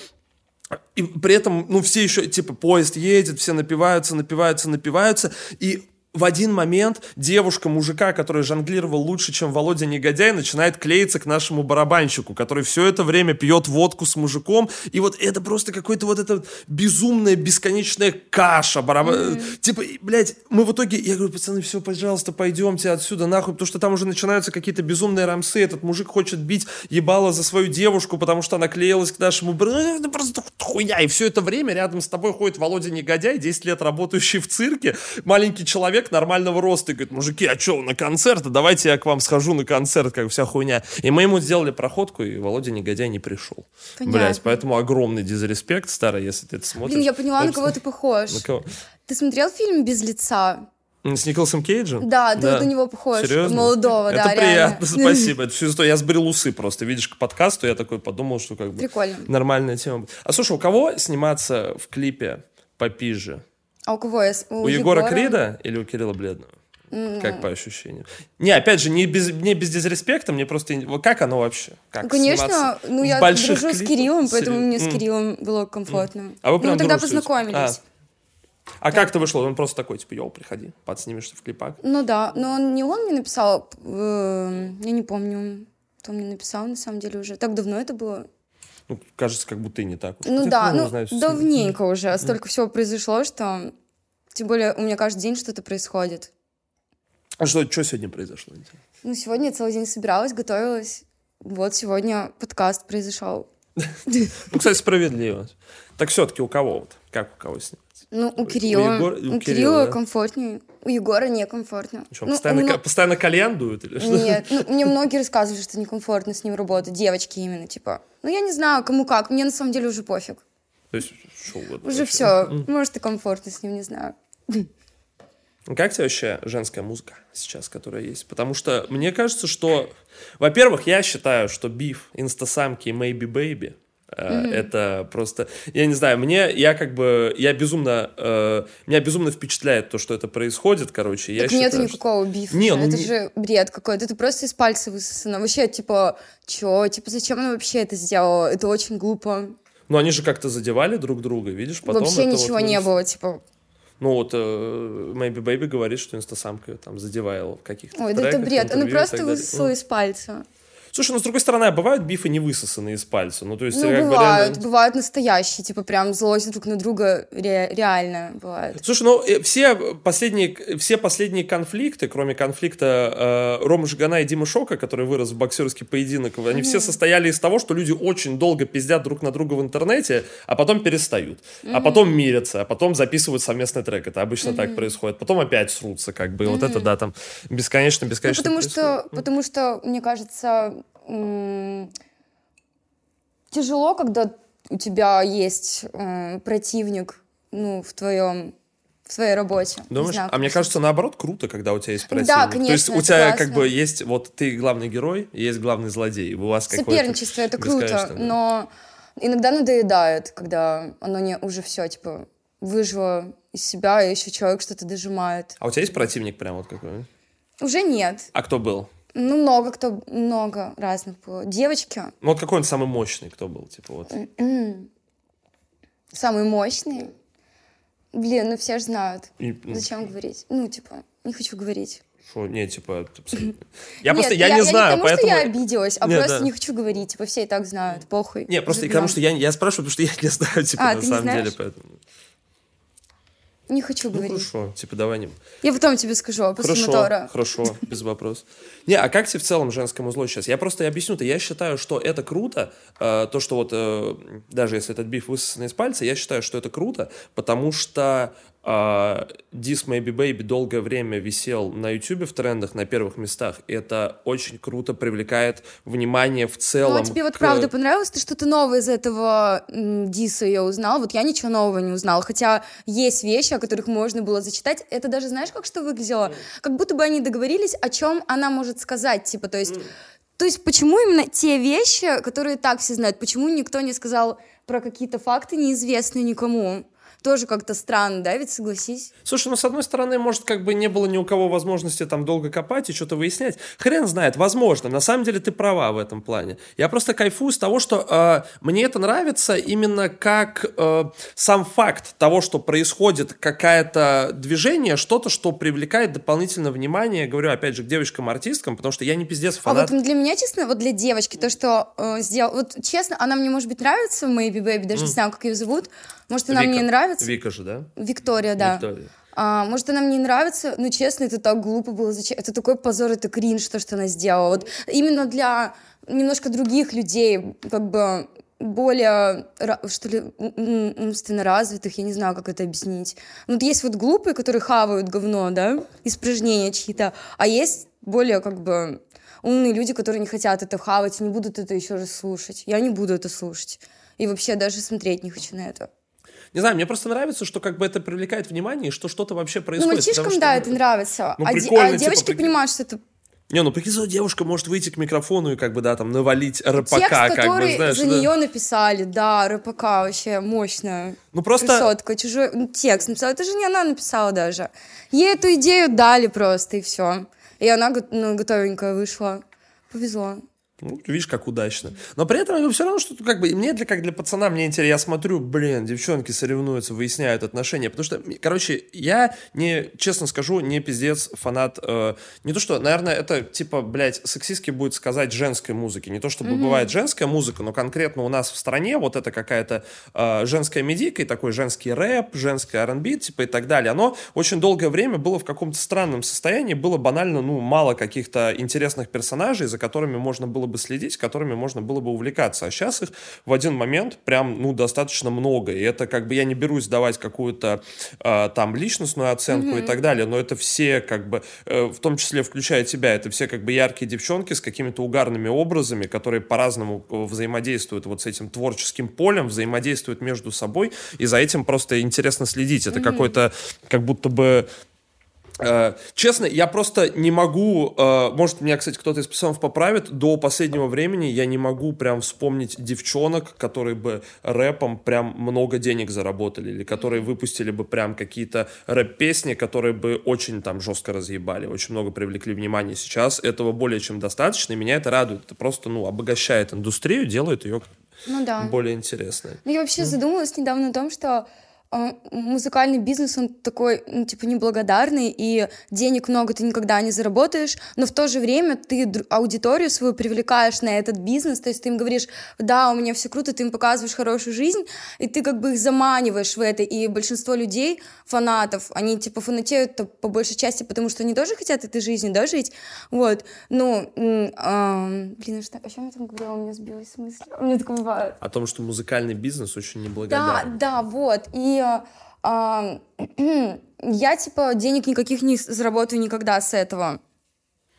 и при этом, ну, все еще, типа, поезд едет, все напиваются, напиваются, напиваются, и в один момент девушка мужика, который жонглировал лучше, чем Володя Негодяй, начинает клеиться к нашему барабанщику, который все это время пьет водку с мужиком, и вот это просто какой-то вот это безумная, бесконечная каша. Барабан... Mm-hmm. Типа, блядь, мы в итоге, я говорю, пацаны, все, пожалуйста, пойдемте отсюда нахуй, потому что там уже начинаются какие-то безумные рамсы, этот мужик хочет бить ебало за свою девушку, потому что она клеилась к нашему... Ну, это просто хуйня, и все это время рядом с тобой ходит Володя Негодяй, 10 лет работающий в цирке, маленький человек, человек нормального роста и говорит, мужики, а что, на концерт? Давайте я к вам схожу на концерт, как вся хуйня. И мы ему сделали проходку, и Володя Негодяй не пришел. Понятно. Блять, поэтому огромный дизреспект, старый, если ты это смотришь. Блин, я поняла, на кого ты похож. На кого? Ты смотрел фильм «Без лица»? С Николасом Кейджем? Да, ты да. на него похож. Серьезно? Молодого, это да, приятно, реально. спасибо. Это все Я сбрил усы просто. Видишь, к подкасту я такой подумал, что как бы... Прикольно. Нормальная тема. А слушай, у кого сниматься в клипе попиже? А у кого? У, у Егора, Егора Крида или у Кирилла Бледного? Mm. Как по ощущениям? Не, опять же, не без, не без дизреспекта, мне просто... Как оно вообще? Как ну, конечно, ну я дружу клипах? с Кириллом, поэтому Серьез? мне с Кириллом mm. было комфортно. Mm. А вы прям ну, тогда познакомились. А, а как это вышло? Он просто такой, типа, йоу, приходи, подснимешься в клипах. Ну да, но он, не он мне написал, э, я не помню, кто мне написал, на самом деле, уже. Так давно это было. Ну, кажется, как будто и не так. Ну Ты да, ну, знаешь, давненько уже. Столько всего произошло, что... Тем более у меня каждый день что-то происходит. А что, что сегодня произошло? Ну, сегодня я целый день собиралась, готовилась. Вот сегодня подкаст произошел. Ну, кстати, справедливо. Так все-таки у кого вот? Как у кого сниматься? Ну, у Кирилла. У, Егор... у, у Кирилла да? комфортнее. У Егора некомфортно. Что, ну, постоянно, меня... постоянно кальян дует или что? Нет, ну, мне многие рассказывают, что некомфортно с ним работать. Девочки именно, типа. Ну, я не знаю, кому как. Мне на самом деле уже пофиг. То есть, что Уже все. Может, и комфортно с ним, не знаю. Как тебе вообще женская музыка сейчас, которая есть? Потому что мне кажется, что... Во-первых, я считаю, что биф, инстасамки и maybe baby Mm-hmm. Это просто, я не знаю, мне, я как бы, я безумно, э, меня безумно впечатляет то, что это происходит, короче. Так я нет считаю, никакого что... бифа, не, ну, это не... же бред какой-то, это просто из пальца высосано. Вообще, типа, чё, типа, зачем она вообще это сделала? Это очень глупо. Ну, они же как-то задевали друг друга, видишь, потом Вообще ничего вот, не было, типа, ну вот Maybe Baby говорит, что инстасамка там задевала в каких-то Ой, да это бред, она просто высосала из пальца. Слушай, ну с другой стороны, а бывают бифы не высосанные из пальца? Ну, то есть, ну, бывают, реально... бывают настоящие, типа прям злость друг на друга ре- реально бывает. Слушай, ну э, все последние, все последние конфликты, кроме конфликта э, Ромы Жигана и Димы Шока, который вырос в боксерский поединок, они mm-hmm. все состояли из того, что люди очень долго пиздят друг на друга в интернете, а потом перестают, mm-hmm. а потом мирятся, а потом записывают совместный трек. Это обычно mm-hmm. так происходит. Потом опять срутся, как бы. Mm-hmm. Вот это, да, там бесконечно, бесконечно. Ну, потому, что, потому что, мне кажется, тяжело, когда у тебя есть э, противник, ну, в твоем в своей работе. Думаешь? Знаю, а мне кажется, наоборот, круто, когда у тебя есть противник. Да, конечно. То есть у тебя классно. как бы есть, вот ты главный герой, есть главный злодей. У вас Соперничество это круто, но иногда надоедает, когда оно не уже все, типа, выжило из себя, и еще человек что-то дожимает. А у тебя есть противник прям вот какой? Уже нет. А кто был? Ну, много кто, много разных было. Девочки. Ну, вот какой он самый мощный, кто был, типа, вот? Самый мощный? Блин, ну все же знают. И... Зачем говорить? Ну, типа, не хочу говорить. Что, не, типа, абсолютно. Я просто, я, я не знаю, не потому, поэтому... что я обиделась, а Нет, просто да. не хочу говорить, типа, все и так знают, похуй. Не, просто потому что я, я спрашиваю, потому что я не знаю, типа, а, на самом деле, поэтому... Не хочу ну, говорить. хорошо, типа давай не... Я потом тебе скажу, а после хорошо, мотора. Хорошо, без вопросов. Не, а как тебе в целом женскому зло сейчас? Я просто объясню-то, я считаю, что это круто, э, то, что вот, э, даже если этот биф высосан из пальца, я считаю, что это круто, потому что This Maybe Baby долгое время висел на YouTube в трендах на первых местах. И это очень круто привлекает внимание в целом. Ну, а тебе вот к... правда понравилось? Ты что-то новое из этого Диса я узнал? Вот я ничего нового не узнал. Хотя есть вещи, о которых можно было зачитать. Это даже знаешь, как что выглядело? Mm. Как будто бы они договорились, о чем она может сказать. Типа, то есть... Mm. То есть почему именно те вещи, которые так все знают, почему никто не сказал про какие-то факты неизвестные никому? Тоже как-то странно, да, ведь согласись? Слушай, ну, с одной стороны, может, как бы не было ни у кого возможности там долго копать и что-то выяснять. Хрен знает, возможно. На самом деле ты права в этом плане. Я просто кайфую с того, что э, мне это нравится именно как э, сам факт того, что происходит какое-то движение, что-то, что привлекает дополнительное внимание, говорю, опять же, к девочкам-артисткам, потому что я не пиздец фанат. А вот для меня, честно, вот для девочки, то, что э, сделал... Вот, честно, она мне, может быть, нравится, Maybe Baby, даже mm. не знаю, как ее зовут. Может, она Вика. мне нравится. Вика же, да? Виктория, да. Виктория. А, может, она мне не нравится, но честно, это так глупо было. Зачем? Это такой позор, это кринж, то, что она сделала. Вот именно для немножко других людей, как бы более, что ли, умственно развитых, я не знаю, как это объяснить. Ну, вот есть вот глупые, которые хавают говно, да, испражнения чьи-то, а есть более, как бы, умные люди, которые не хотят это хавать, не будут это еще раз слушать. Я не буду это слушать. И вообще даже смотреть не хочу на это. Не знаю, мне просто нравится, что как бы это привлекает внимание, и что что-то вообще происходит. Ну, мальчишкам, что, да, это нравится. Ну, а, прикольно, а типа, девочки прикинь. понимают, что это Не, ну прикинь, девушка может выйти к микрофону и как бы, да, там, навалить РПК, текст, как который бы, знаешь. за да. нее написали, да, РПК вообще мощная. Ну просто... Красотка, чужой ну, текст написала. Это же не она написала даже. Ей эту идею дали просто, и все. И она ну, готовенькая вышла. Повезло. Ну, видишь, как удачно. Но при этом все равно, что как бы и мне, для, как для пацана, мне интересно, я смотрю, блин, девчонки соревнуются, выясняют отношения. Потому что, короче, я не, честно скажу, не пиздец фанат. э, не то, что, наверное, это типа, блядь, сексистски будет сказать женской музыки. Не то, чтобы бывает женская музыка, но конкретно у нас в стране вот это какая-то э, женская медийка и такой женский рэп, женская R&B, типа и так далее. Оно очень долгое время было в каком-то странном состоянии, было банально, ну, мало каких-то интересных персонажей, за которыми можно было бы следить, которыми можно было бы увлекаться. А сейчас их в один момент прям, ну, достаточно много. И это как бы я не берусь давать какую-то э, там личностную оценку и так далее, но это все как бы, э, в том числе включая тебя, это все как бы яркие девчонки с какими-то угарными образами, которые по-разному э, взаимодействуют вот с этим творческим полем, взаимодействуют между собой, и за этим просто интересно следить. Это какой-то как будто бы Честно, я просто не могу, э, может, меня, кстати, кто-то из пацанов поправит, до последнего времени я не могу прям вспомнить девчонок, которые бы рэпом прям много денег заработали, или которые выпустили бы прям какие-то рэп-песни, которые бы очень там жестко разъебали, очень много привлекли внимания сейчас. Этого более чем достаточно, и меня это радует. Это просто, ну, обогащает индустрию, делает ее Ну да. более интересной. Ну, я вообще задумалась недавно о том, что э, музыкальный бизнес, он такой, ну, типа, неблагодарный, и денег много ты никогда не заработаешь, но в то же время ты аудиторию свою привлекаешь на этот бизнес, то есть ты им говоришь, да, у меня все круто, ты им показываешь хорошую жизнь, и ты как бы их заманиваешь в это, и большинство людей, фанатов, они, типа, фанатеют по большей части, потому что они тоже хотят этой жизнью, да, жить, вот, ну, ам, блин, что, о чем я там говорила, у меня сбилась мысль, у меня такое бывает. О том, что музыкальный бизнес очень Да, неблагодарный. да, вот. И э, а, я, типа, денег никаких не заработаю никогда с этого.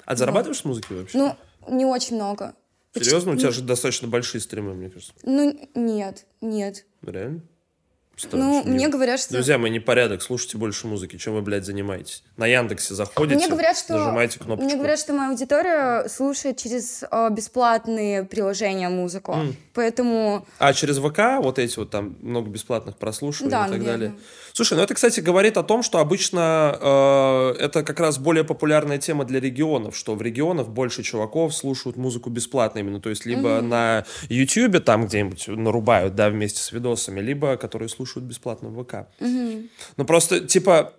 А ты зарабатываешь с музыки вообще? Ну, не очень много. Серьезно? У тебя же достаточно большие стримы, мне кажется. Ну, нет, нет. Реально? Ну, что мне нет. говорят, что... Друзья, мы не порядок, слушайте больше музыки. Чем вы, блядь, занимаетесь? На Яндексе заходите, Мне говорят, что... нажимаете кнопочку. Мне говорят, что моя аудитория слушает через э, бесплатные приложения музыку. Поэтому... А через ВК вот эти вот там много бесплатных прослушиваний Да, и так наверное. далее. Слушай, ну это, кстати, говорит о том, что обычно э, это как раз более популярная тема для регионов, что в регионах больше чуваков слушают музыку бесплатно именно, то есть либо на Ютьюбе там где-нибудь нарубают, да, вместе с видосами, либо которые слушают бесплатно в ВК. Ну просто, типа,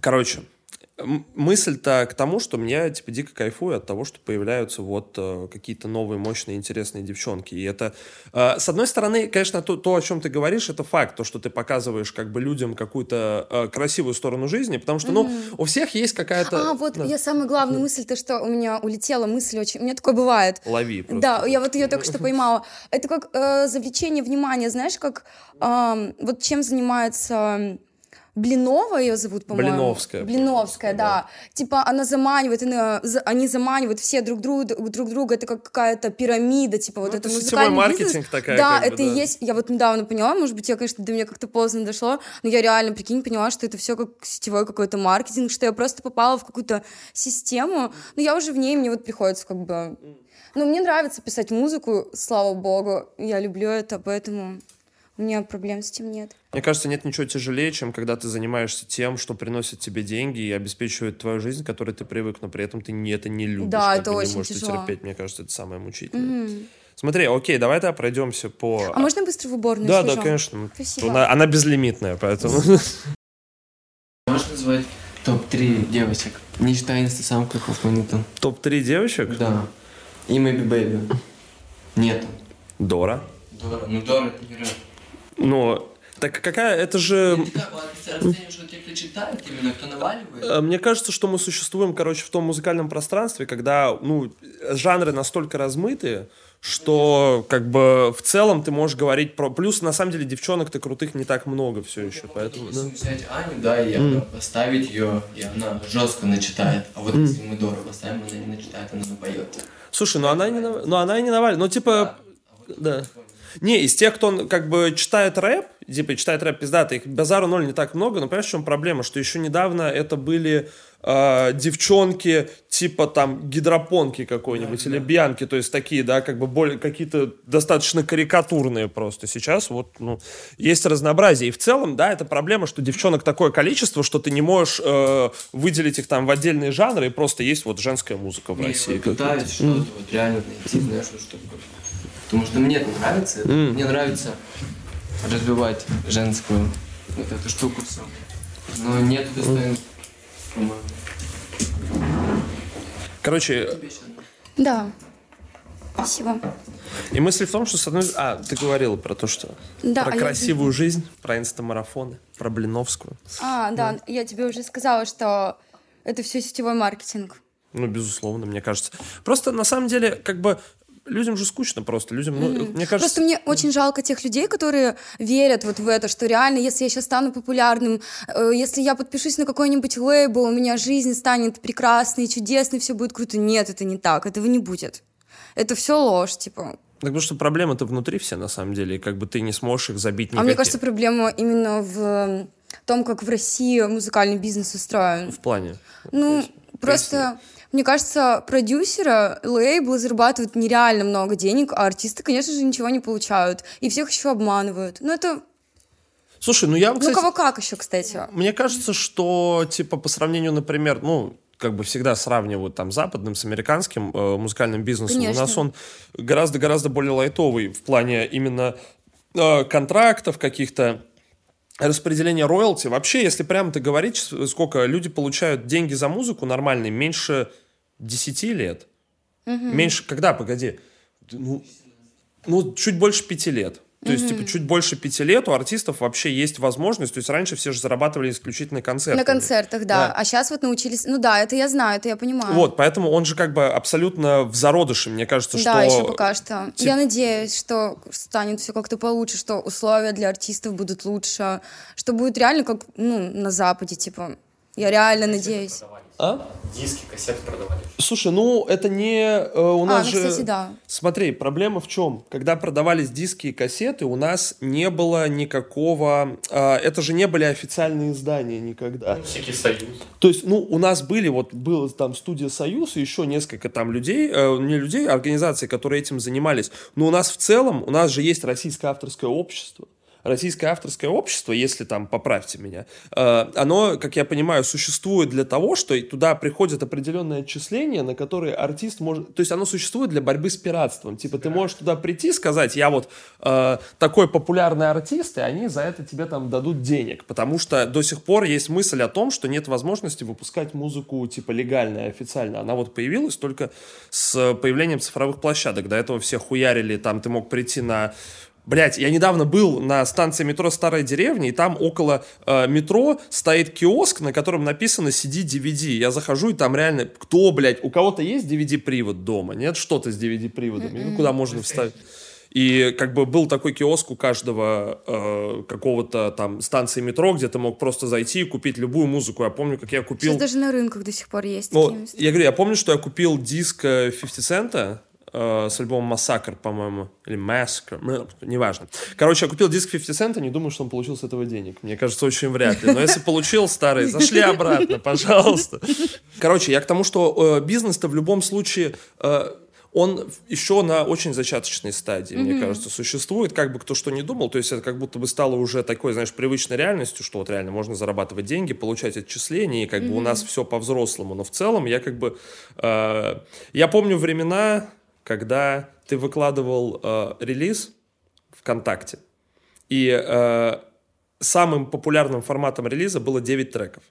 короче, м- мысль-то к тому, что мне, типа, дико кайфую от того, что появляются вот э, какие-то новые, мощные, интересные девчонки. И это, э, с одной стороны, конечно, то, то, о чем ты говоришь, это факт, то, что ты показываешь как бы людям какую-то э, красивую сторону жизни, потому что, ну, у всех есть какая-то... А, вот да, я самая главная мысль, то, что у меня улетела мысль очень... У меня такое бывает. Лови просто. Да, я вот ее только что поймала. Это как э, завлечение внимания, знаешь, как ам, вот чем занимается Блинова ее зовут, по-моему. Блиновская, Блиновская, по-моему, да. Типа она заманивает, она- за- они заманивают все друг друга, друг друга. Это как какая-то пирамида, типа вот Ну, это это сетевой музыкальный маркетинг бизнес. такая, Да, как бы, это и да. есть. Я вот недавно поняла, может быть, я, конечно, до меня как-то поздно дошло, но я реально, прикинь, поняла, что это все как сетевой какой-то маркетинг, что я просто попала в какую-то систему, но я уже в ней, мне вот приходится как бы... Ну, мне нравится писать музыку, слава богу, я люблю это, поэтому У меня проблем с этим нет. Мне кажется, нет ничего тяжелее, чем когда ты занимаешься тем, что приносит тебе деньги и обеспечивает твою жизнь, к которой ты привык, но при этом ты не, это не любишь. Да, как это очень не можешь тяжело. терпеть. Мне кажется, это самое мучительное. Смотри, окей, давай тогда пройдемся по... А можно быстро в уборную Да, да, схожу? конечно. Спасибо. Она, она безлимитная, поэтому... Можешь назвать топ-3 девочек, не считая инстасамках Хоффманитон? Топ-3 девочек? Да. И Maybe Baby. Нету. Дора. Дора. Ну, Дора это не рэп. Но... Так какая... Это же... Э, Мне кажется, что мы существуем, короче, в том музыкальном пространстве, когда, ну, жанры настолько размытые, что, как бы, в целом ты можешь говорить про... Плюс, на самом деле, девчонок-то крутых не так много все еще, поэтому... да. Взять Аню, да, и она поставить ее, и она жестко начитает. А вот если мы Дору поставим, она не начитает, она напоет. Слушай, ну она не, ну, она и не навалит. Ну, типа, да. Не, из тех, кто как бы читает рэп, типа читает рэп пиздатый, их базару ноль не так много, но понимаешь, в чем проблема? Что еще недавно это были э, девчонки типа там гидропонки какой-нибудь или бьянки, то есть такие, да, как бы более какие-то достаточно карикатурные просто. Сейчас вот, ну, есть разнообразие. И в целом, да, это проблема, что девчонок такое количество, что ты не можешь э, выделить их там в отдельные жанры, и просто есть вот женская музыка в Не, России. вот пытаюсь что-то вот реально найти, знаешь, чтобы... Потому что мне это нравится. это- Мне нравится развивать женскую вот эту штуку всю. Но нет достоинств, по-моему. Короче, Да. Спасибо. И мысль в том, что с одной... А, ты говорила про то, что... Да, про а я- красивую жизнь, про инстамарафоны, про Блиновскую. А, да, я тебе уже сказала, что это все сетевой маркетинг. Ну, безусловно, мне кажется. Просто, на самом деле, как бы... Людям же скучно просто. Людям, ну, мне кажется... Просто мне очень жалко тех людей, которые верят вот в это, что реально, если я сейчас стану популярным, э, если я подпишусь на какой-нибудь лейбл, у меня жизнь станет прекрасной, чудесной, все будет круто. Нет, это не так, этого не будет. Это все ложь, типа. Так потому что проблемы-то внутри все, на самом деле, и как бы ты не сможешь их забить А никакие. мне кажется, проблема именно в том, как в России музыкальный бизнес устроен. В плане. Ну, есть, просто, мне кажется, продюсеры, лейблы зарабатывают нереально много денег, а артисты, конечно же, ничего не получают. И всех еще обманывают. Ну, это... Слушай, ну я, Ну, кстати, кого как еще, кстати. Мне кажется, что, типа, по сравнению, например, ну, как бы всегда сравнивают там западным с американским э, музыкальным бизнесом. Конечно. У нас он гораздо-гораздо более лайтовый в плане именно э, контрактов каких-то распределения роялти. Вообще, если прямо ты говорить, сколько люди получают деньги за музыку нормальные, меньше 10 лет. Меньше, когда, погоди? Ну, ну, чуть больше пяти лет. То есть, типа, чуть больше пяти лет у артистов вообще есть возможность. То есть, раньше все же зарабатывали исключительно концертами. На концертах, да. Да. А сейчас вот научились... Ну да, это я знаю, это я понимаю. Вот, поэтому он же как бы абсолютно в зародыше, мне кажется, что... Да, еще пока что. тип- Я надеюсь, что станет все как-то получше, что условия для артистов будут лучше, что будет реально как, ну, на Западе, типа. Я реально надеюсь. А? Диски, кассеты продавали. Слушай, ну, это не... э, у А, нас ну, же... кстати, да. Смотри, проблема в чем? Когда продавались диски и кассеты, у нас не было никакого... э, это же не были официальные издания никогда. Всякий союз. То есть, ну, у нас были, вот, была там студия «Союз» и еще несколько там людей, э, не людей, а организаций, которые этим занимались. Но у нас в целом, у нас же есть Российское авторское общество. Российское авторское общество, если там, поправьте меня, э, оно, как я понимаю, существует для того, что туда приходит определенное отчисление, на которое артист может... То есть оно существует для борьбы с пиратством. Типа ты можешь туда прийти, сказать, я вот э, такой популярный артист, и они за это тебе там дадут денег. Потому что до сих пор есть мысль о том, что нет возможности выпускать музыку типа легально и официально. Она вот появилась только с появлением цифровых площадок. До этого все хуярили, там ты мог прийти на Блять, я недавно был на станции метро Старая деревня, и там около э, метро стоит киоск, на котором написано CD-DVD. Я захожу, и там реально, кто, блядь, у кого-то есть DVD-привод дома? Нет, что-то с DVD-приводами, ну, куда можно вставить? И как бы был такой киоск у каждого э, какого-то там станции метро, где ты мог просто зайти и купить любую музыку. Я помню, как я купил... Сейчас даже на рынках до сих пор есть Ну, я говорю, я помню, что я купил диск э, 50 Цента э, с альбомом Массакр, по-моему, или Massacre, ну, неважно. Короче, я купил диск 50 Цента, не думаю, что он получил с этого денег. Мне кажется, очень вряд ли. Но если получил, старый, зашли обратно, пожалуйста. Короче, я к тому, что э, бизнес-то в любом случае... э, он еще на очень зачаточной стадии, mm-hmm. мне кажется, существует, как бы кто что не думал, то есть это как будто бы стало уже такой, знаешь, привычной реальностью, что вот реально можно зарабатывать деньги, получать отчисления, и как mm-hmm. бы у нас все по-взрослому, но в целом я как бы, э, я помню времена, когда ты выкладывал э, релиз ВКонтакте, и э, самым популярным форматом релиза было 9 треков,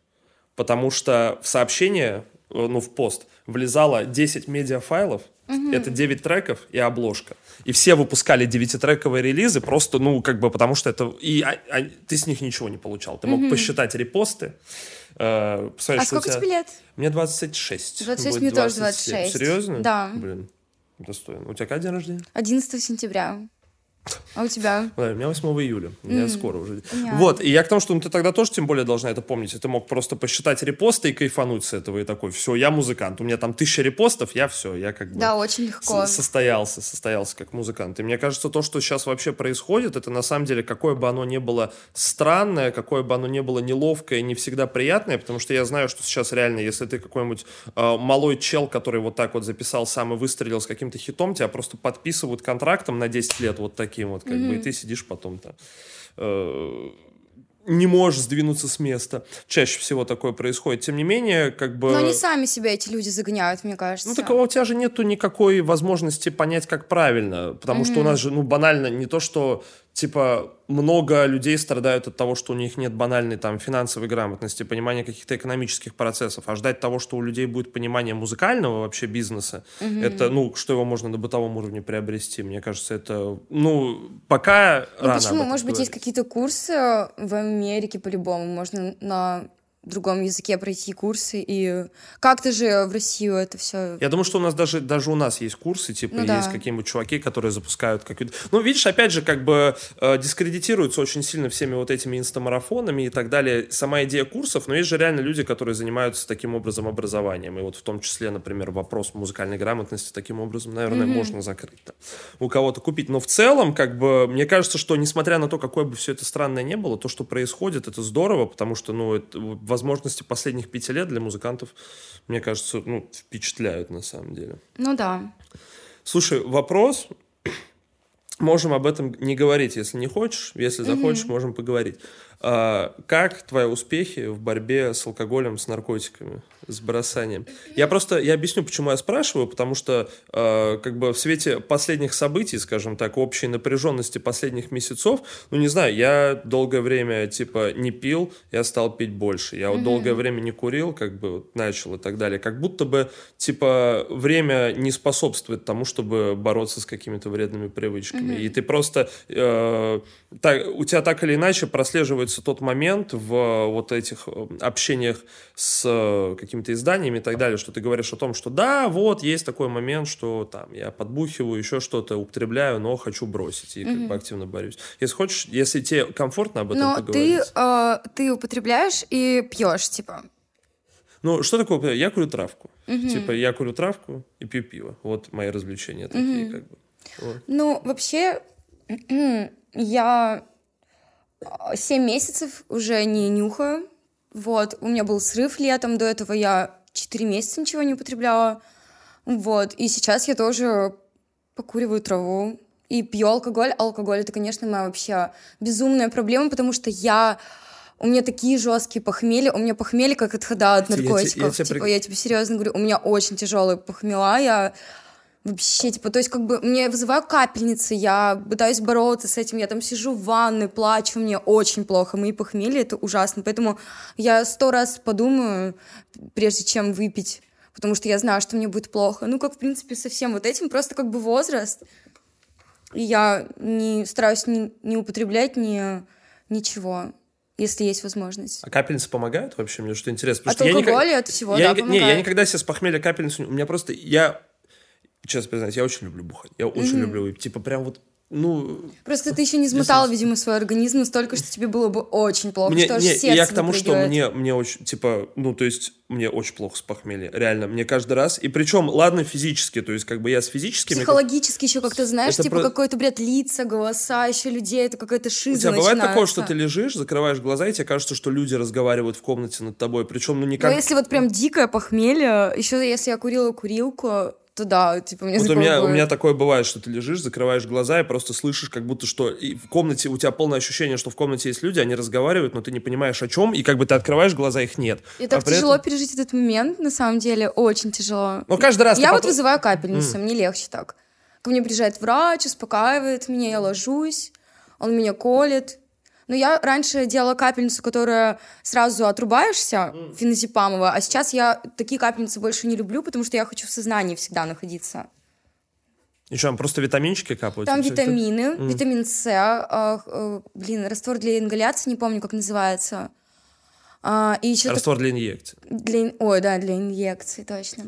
потому что в сообщение, э, ну, в пост, влезало 10 медиафайлов, Угу. Это 9 треков и обложка. И все выпускали 9-трековые релизы просто, ну, как бы, потому что это... И а, а, ты с них ничего не получал. Ты мог угу. посчитать репосты. Э, а сколько тебя... тебе лет? Мне 26. 26, мне тоже 26. Серьезно? Да. Блин, достойно. У тебя когда день рождения? 11 сентября. А у тебя? Да, у меня 8 июля. Mm. скоро уже. Понятно. Вот, и я к тому, что ну, ты тогда тоже тем более должна это помнить. Ты мог просто посчитать репосты и кайфануть с этого. И такой, все, я музыкант. У меня там тысяча репостов, я все, я как бы... Да, очень легко. Состоялся, состоялся как музыкант. И мне кажется, то, что сейчас вообще происходит, это на самом деле, какое бы оно ни было странное, какое бы оно ни было неловкое, не всегда приятное, потому что я знаю, что сейчас реально, если ты какой-нибудь э, малой чел, который вот так вот записал сам и выстрелил с каким-то хитом, тебя просто подписывают контрактом на 10 лет вот так таким вот, как mm-hmm. бы, и ты сидишь потом-то. Э, не можешь сдвинуться с места. Чаще всего такое происходит. Тем не менее, как бы... Но они сами себя, эти люди, загоняют, мне кажется. Ну, так у тебя же нету никакой возможности понять, как правильно. Потому mm-hmm. что у нас же, ну, банально не то, что типа, много людей страдают от того, что у них нет банальной там финансовой грамотности, понимания каких-то экономических процессов, а ждать того, что у людей будет понимание музыкального вообще бизнеса, mm-hmm. это, ну, что его можно на бытовом уровне приобрести, мне кажется, это, ну, пока ну, рано Почему? Может быть, есть какие-то курсы в Америке по-любому, можно на другом языке пройти курсы и как-то же в Россию это все. Я думаю, что у нас даже даже у нас есть курсы, типа ну, есть да. какие-нибудь чуваки, которые запускают какие-то. Ну видишь, опять же, как бы э, дискредитируются очень сильно всеми вот этими инстамарафонами и так далее. Сама идея курсов, но есть же реально люди, которые занимаются таким образом образованием, и вот в том числе, например, вопрос музыкальной грамотности таким образом, наверное, mm-hmm. можно закрыть да. у кого-то купить. Но в целом, как бы, мне кажется, что несмотря на то, какое бы все это странное не было, то, что происходит, это здорово, потому что, ну, это возможности последних пяти лет для музыкантов, мне кажется, ну, впечатляют на самом деле. Ну да. Слушай, вопрос. Можем об этом не говорить, если не хочешь. Если захочешь, mm-hmm. можем поговорить. А, как твои успехи в борьбе с алкоголем, с наркотиками? с бросанием. Я просто, я объясню, почему я спрашиваю, потому что э, как бы в свете последних событий, скажем так, общей напряженности последних месяцев, ну не знаю, я долгое время типа не пил, я стал пить больше. Я вот mm-hmm. долгое время не курил, как бы вот, начал и так далее. Как будто бы типа время не способствует тому, чтобы бороться с какими-то вредными привычками. Mm-hmm. И ты просто э, так, у тебя так или иначе прослеживается тот момент в вот этих э, общениях с э, какими-то изданиями и так далее, что ты говоришь о том, что да, вот есть такой момент, что там я подбухиваю, еще что-то употребляю, но хочу бросить и mm-hmm. как бы активно борюсь. Если хочешь, если тебе комфортно об этом но поговорить. ты, э, ты употребляешь и пьешь, типа. Ну, что такое? Я курю травку. Mm-hmm. Типа, я курю травку и пью пиво. Вот мои развлечения такие, mm-hmm. как бы. Вот. Ну, вообще, я 7 месяцев уже не нюхаю. Вот, у меня был срыв летом, до этого я 4 месяца ничего не употребляла. Вот, и сейчас я тоже покуриваю траву и пью алкоголь. Алкоголь — это, конечно, моя вообще безумная проблема, потому что я у меня такие жесткие похмелья, у меня похмелье как отхода от наркотиков. Я, я, я, типа, я тебе серьезно говорю, у меня очень тяжелые похмела, я Вообще, типа, то есть, как бы, мне вызываю капельницы, я пытаюсь бороться с этим, я там сижу в ванной, плачу, мне очень плохо, мои похмелья, это ужасно, поэтому я сто раз подумаю, прежде чем выпить, потому что я знаю, что мне будет плохо. Ну, как, в принципе, со всем вот этим, просто как бы возраст, и я не стараюсь не, не употреблять ни, ничего если есть возможность. А капельницы помогают вообще? Мне что интересно. От алкоголя, никак... от всего, я, да, Не, я никогда себе с похмелья капельницу... У меня просто... Я честно признаюсь, я очень люблю бухать. Я очень mm-hmm. люблю, типа прям вот ну... Просто ты еще не измотал, видимо, свой организм настолько, что тебе было бы очень плохо, мне, что не, я к тому, что мне, мне очень, типа, ну, то есть, мне очень плохо с похмелья, реально, мне каждый раз, и причем, ладно, физически, то есть, как бы я с физическими... Психологически еще как-то, знаешь, это типа, про... какой-то бред, лица, голоса, еще людей, это какая-то шиза У тебя бывает такое, что ты лежишь, закрываешь глаза, и тебе кажется, что люди разговаривают в комнате над тобой, причем, ну, никак... Ну, если вот прям дикое похмелье, еще если я курила курилку, то да, типа, мне Вот у меня, у меня такое бывает, что ты лежишь, закрываешь глаза и просто слышишь, как будто что и в комнате, у тебя полное ощущение, что в комнате есть люди, они разговаривают, но ты не понимаешь о чем, и как бы ты открываешь глаза, их нет. И так А при тяжело этом- пережить этот момент, на самом деле, очень тяжело. Но каждый раз Я вот потом- вызываю капельницу, мне легче так. Ко мне приезжает врач, успокаивает меня, я ложусь, он меня колет. Но я раньше делала капельницу, которая сразу отрубаешься, феназепамовая, а сейчас я такие капельницы больше не люблю, потому что я хочу в сознании всегда находиться. И что, там просто витаминчики капают? Там витамины, витамин С, а, э, блин, раствор для ингаляции, не помню, как называется. А, и еще Раствор для инъекций. Для, ой, да, для инъекций, точно.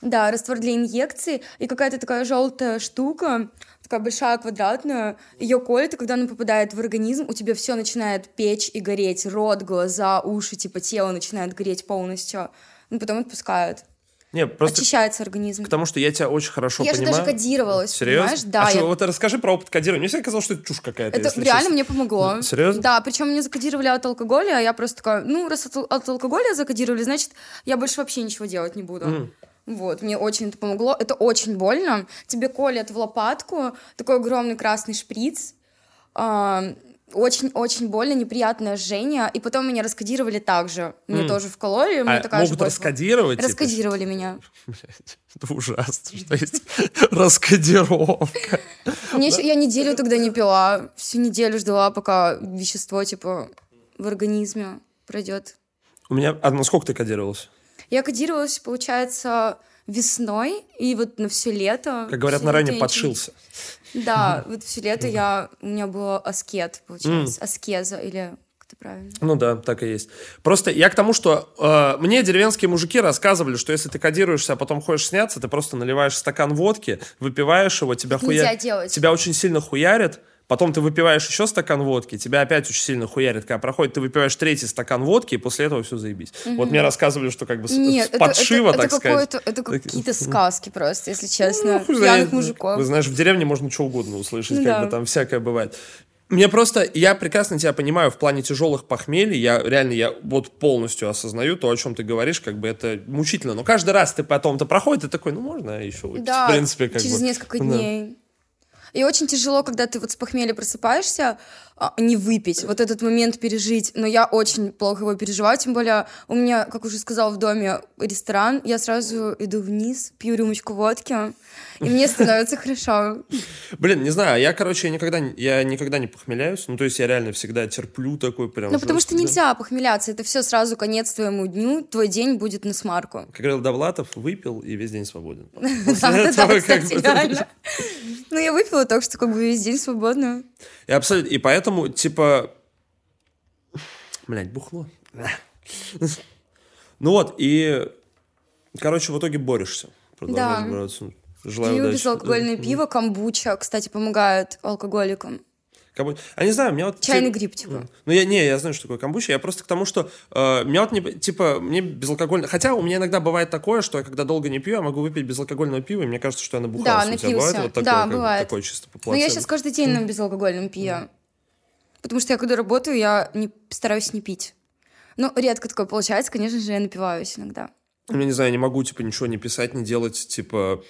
Да, раствор для инъекций и какая-то такая желтая штука, такая большая квадратная, ее колет, и когда она попадает в организм, у тебя все начинает печь и гореть, рот, глаза, уши, типа тело начинает гореть полностью, ну потом отпускают, Не, просто очищается организм. потому что я тебя очень хорошо Я же понимаю. даже кодировалась, Серьезно? понимаешь? Да, а что, я- вот расскажи про опыт кодирования. Мне всегда казалось, что это чушь какая-то. Это реально честно. мне помогло. Серьезно? Да, причем меня закодировали от алкоголя, а я просто такая, ну, раз от, от алкоголя закодировали, значит, я больше вообще ничего делать не буду. Вот, мне очень это помогло. Это очень больно. Тебе колят в лопатку такой огромный красный шприц. А, Очень-очень больно, неприятное жжение. И потом меня раскодировали также. Мне тоже вкололи, у меня А такая же могут боль. раскодировать? типа? Раскодировали меня. Блядь, это ужасно, что есть раскодировка. Мне ещё- я неделю тогда не пила. Всю неделю ждала, пока вещество, типа, в организме пройдет. У меня... А насколько ты кодировалась? Я кодировалась, получается, весной, и вот на все лето. Как говорят, на лето ранее я ничего не- подшился. Да, вот все лето я... У меня было аскет, получается. Аскеза, или это правильно? Ну да, так и есть. Просто я к тому, что э, мне деревенские мужики рассказывали, что если ты кодируешься, а потом ходишь сняться, ты просто наливаешь стакан водки, выпиваешь его, тебя, хуя... тебя очень сильно хуярит, потом ты выпиваешь еще стакан водки, тебя опять очень сильно хуярит. Когда проходит, ты выпиваешь третий стакан водки, и после этого все заебись. Вот мне рассказывали, что как бы Нет, с это, подшива, это, так это сказать. это какие-то сказки просто, если честно. Ну, Пьяных знает. мужиков. Вы знаешь, в деревне можно что угодно услышать, Ну как да. бы там всякое бывает. Мне просто, я прекрасно тебя понимаю в плане тяжелых похмелий, я реально, я вот полностью осознаю то, о чем ты говоришь, как бы это мучительно, но каждый раз ты потом-то проходит, ты такой, ну можно еще Да, в принципе, как через бы. несколько Да. И очень тяжело, когда ты вот с похмелья просыпаешься, не выпить, вот этот момент пережить. Но я очень плохо его переживаю, тем более у меня, как уже сказал, в доме ресторан, я сразу иду вниз, пью рюмочку водки, и мне становится хорошо. Блин, не знаю, я, короче, я никогда, я никогда не похмеляюсь, ну то есть я реально всегда терплю такой прям Ну, потому что нельзя похмеляться, это все сразу конец твоему дню, твой день будет на смарку. Как говорил Довлатов, выпил и весь день свободен. Да, да, да, кстати, реально. Ну, я выпила так, что как бы весь день свободно. И абсолютно, и поэтому, типа, блядь, бухло. Ну вот, и, короче, в итоге борешься. Продолжаешь Да. бороться. Желаю Пью удачи. безалкогольное пиво, камбуча, кстати, помогает алкоголикам. Камбу- А не знаю, мне вот... Чайный те- гриб, типа. Ну, я не, я знаю, что такое камбуча. Я просто к тому, что э, меня вот не... Типа, мне безалкогольно... Хотя у меня иногда бывает такое, что я когда долго не пью, я могу выпить безалкогольного пива, и мне кажется, что я набухался. Да, У напился. бывает вот такое, Да, как бы, бывает. такое чисто по Но я сейчас каждый день на безалкогольном пью. Потому что я когда работаю, я не, стараюсь не пить. Ну, редко такое получается, конечно же, я напиваюсь иногда. Я не знаю, не могу, типа, ничего не писать, не делать, типа,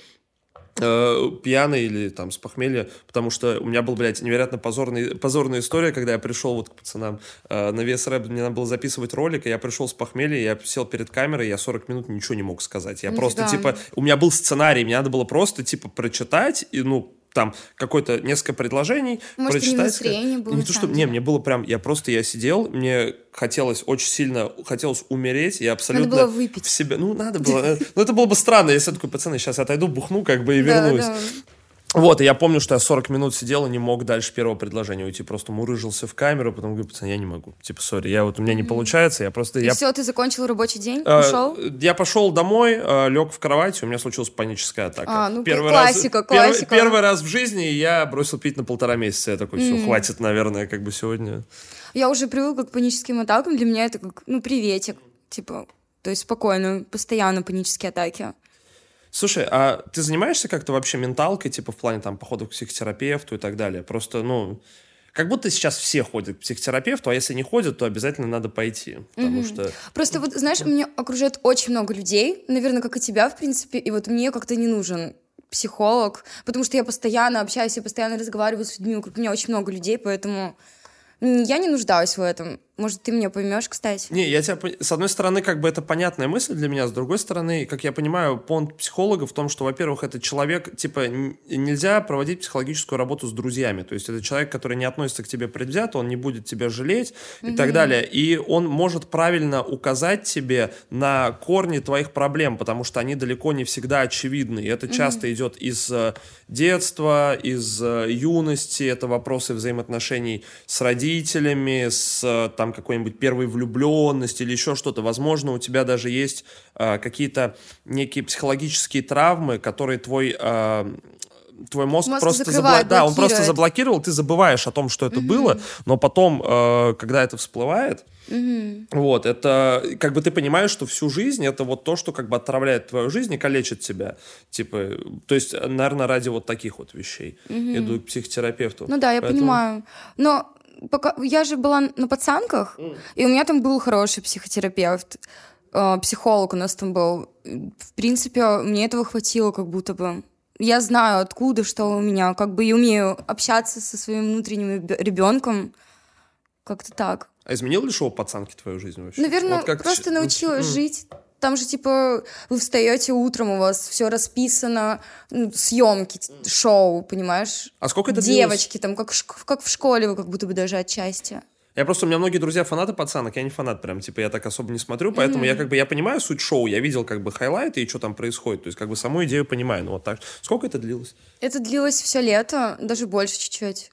э, пьяный или там с похмелья, потому что у меня был, блядь, невероятно позорный, позорная история, когда я пришел вот к пацанам э, на вес рэп, мне надо было записывать ролик, и я пришел с похмелья, я сел перед камерой, я 40 минут ничего не мог сказать. Я просто, Нифига. типа, у меня был сценарий, мне надо было просто, типа, прочитать, и, ну, там какое-то несколько предложений Может, и не прочитать. настроение было, не то, что, не, деле. мне было прям, я просто, я сидел, мне хотелось очень сильно, хотелось умереть, я абсолютно было выпить. в себя, ну, надо было, ну, это было бы странно, если я такой, пацаны, сейчас отойду, бухну, как бы, и вернусь. Вот, и я помню, что я 40 минут сидел и не мог дальше первого предложения уйти, просто мурыжился в камеру, потом говорю, пацаны, я не могу, типа, сори, я вот, у меня не получается, я просто, И я... все, ты закончил рабочий день, э, ушел? Я пошел домой, э, лег в кровать, у меня случилась паническая атака. А, ну, первый классика, раз, первый- классика. Первый, раз в жизни я бросил пить на полтора месяца. Я такой, все, хватит, наверное, как бы сегодня. Я уже привыкла к паническим атакам, для меня это как, ну, приветик, типа, то есть спокойно, постоянно панические атаки. Слушай, а ты занимаешься как-то вообще менталкой, типа в плане там походов к психотерапевту и так далее? Просто, ну, как будто сейчас все ходят к психотерапевту, а если не ходят, то обязательно надо пойти, потому что... Просто вот, знаешь, меня окружает очень много людей, наверное, как и тебя, в принципе, и вот мне как-то не нужен психолог, потому что я постоянно общаюсь, я постоянно разговариваю с людьми, вокруг меня очень много людей, поэтому я не нуждаюсь в этом. Может, ты меня поймешь, кстати? Не, я тебя... С одной стороны, как бы это понятная мысль для меня, с другой стороны, как я понимаю, понт психолога в том, что, во-первых, это человек, типа, нельзя проводить психологическую работу с друзьями. То есть это человек, который не относится к тебе предвзято, он не будет тебя жалеть и mm-hmm. так далее. И он может правильно указать тебе на корни твоих проблем, потому что они далеко не всегда очевидны. И это mm-hmm. часто идет из э, детства, из э, юности, это вопросы взаимоотношений с родителями, с э, там, там какой-нибудь первой влюбленности или еще что-то. Возможно, у тебя даже есть э, какие-то некие психологические травмы, которые твой э, твой мозг, мозг просто забла... да, он просто заблокировал, ты забываешь о том, что это угу. было, но потом, э, когда это всплывает, угу. вот это как бы ты понимаешь, что всю жизнь это вот то, что как бы отравляет твою жизнь и калечит тебя, типа, то есть, наверное, ради вот таких вот вещей угу. иду к психотерапевту. Ну да, я Поэтому... понимаю, но пока я же была на пацанках, mm. и у меня там был хороший психотерапевт, э, психолог у нас там был. В принципе, мне этого хватило, как будто бы. Я знаю, откуда, что у меня, как бы и умею общаться со своим внутренним ребенком. Как-то так. А изменил ли шоу пацанки твою жизнь вообще? Наверное, вот как просто научилась mm. жить там же, типа, вы встаете утром, у вас все расписано, ну, съемки, шоу, понимаешь? А сколько это Девочки, длилось? там, как, как в школе, вы как будто бы даже отчасти. Я просто, у меня многие друзья фанаты пацанок, я не фанат прям, типа, я так особо не смотрю, поэтому mm-hmm. я как бы, я понимаю суть шоу, я видел как бы хайлайты и что там происходит, то есть как бы саму идею понимаю, ну вот так. Сколько это длилось? Это длилось все лето, даже больше чуть-чуть.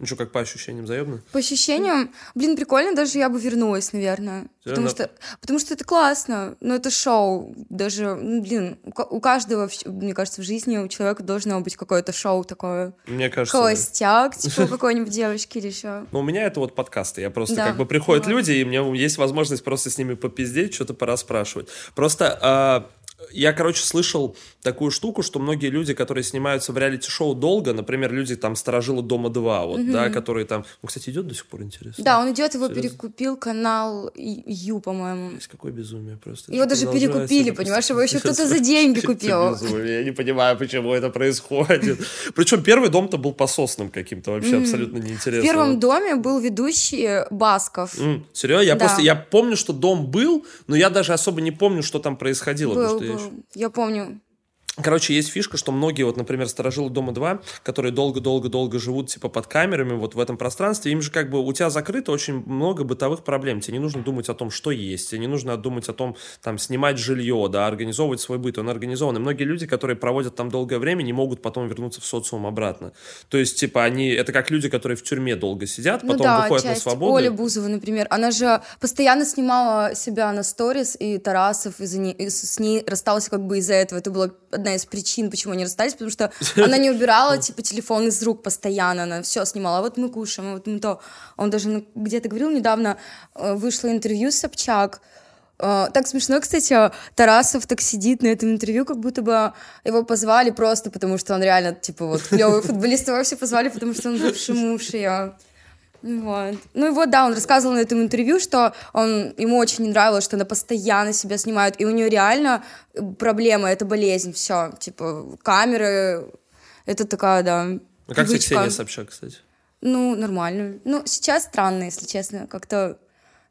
Ну что, как по ощущениям, заебно? По ощущениям, блин, прикольно, даже я бы вернулась, наверное. Потому что, потому что это классно, но это шоу. Даже, ну, блин, у каждого, мне кажется, в жизни у человека должно быть какое-то шоу такое. Мне кажется. Холостяк, да. типа какой-нибудь девочки или еще. Ну, у меня это вот подкасты. Я просто да. как бы приходят да. люди, и мне есть возможность просто с ними попиздеть, что-то пора спрашивать. Просто а, я, короче, слышал такую штуку, что многие люди, которые снимаются в реалити-шоу долго, например, люди там «Сторожилы дома 2», вот, угу. да, которые там... Он, кстати, идет до сих пор, интересно? Да, он идет, его Серьезно? перекупил канал Ю, по-моему. Есть какое безумие просто. Его даже перекупили, понимаешь, его еще кто-то за деньги купил. Я не понимаю, почему это происходит. Причем первый дом-то был пососным каким-то, вообще абсолютно неинтересно. В первом доме был ведущий Басков. Серьезно? Я просто, я помню, что дом был, но я даже особо не помню, что там происходило. Был, был. Я помню. Короче, есть фишка, что многие, вот, например, сторожилы Дома 2, которые долго-долго-долго живут, типа, под камерами, вот в этом пространстве, им же как бы у тебя закрыто очень много бытовых проблем. Тебе не нужно думать о том, что есть, тебе не нужно думать о том, там, снимать жилье, да, организовывать свой быт, он организован. И многие люди, которые проводят там долгое время, не могут потом вернуться в социум обратно. То есть, типа, они, это как люди, которые в тюрьме долго сидят, ну потом да, выходят часть. на свободу. Оля Бузова, например, она же постоянно снимала себя на сторис, и Тарасов из-за не... с ней расстался как бы из-за этого. Это было одна из причин, почему они расстались, потому что она не убирала, типа, телефон из рук постоянно, она все снимала, а вот мы кушаем, а вот мы то. Он даже где-то говорил недавно, э, вышло интервью с Собчак, э, так смешно, кстати, Тарасов так сидит на этом интервью, как будто бы его позвали просто потому, что он реально, типа, вот, клевый футболист, его все позвали, потому что он бывший муж ее. Вот. Ну и вот, да, он рассказывал на этом интервью, что он, ему очень не нравилось, что она постоянно себя снимает, и у нее реально проблема, это болезнь, все, типа, камеры, это такая, да, А как тебе Ксения Собчак, кстати? Ну, нормально. Ну, сейчас странно, если честно, как-то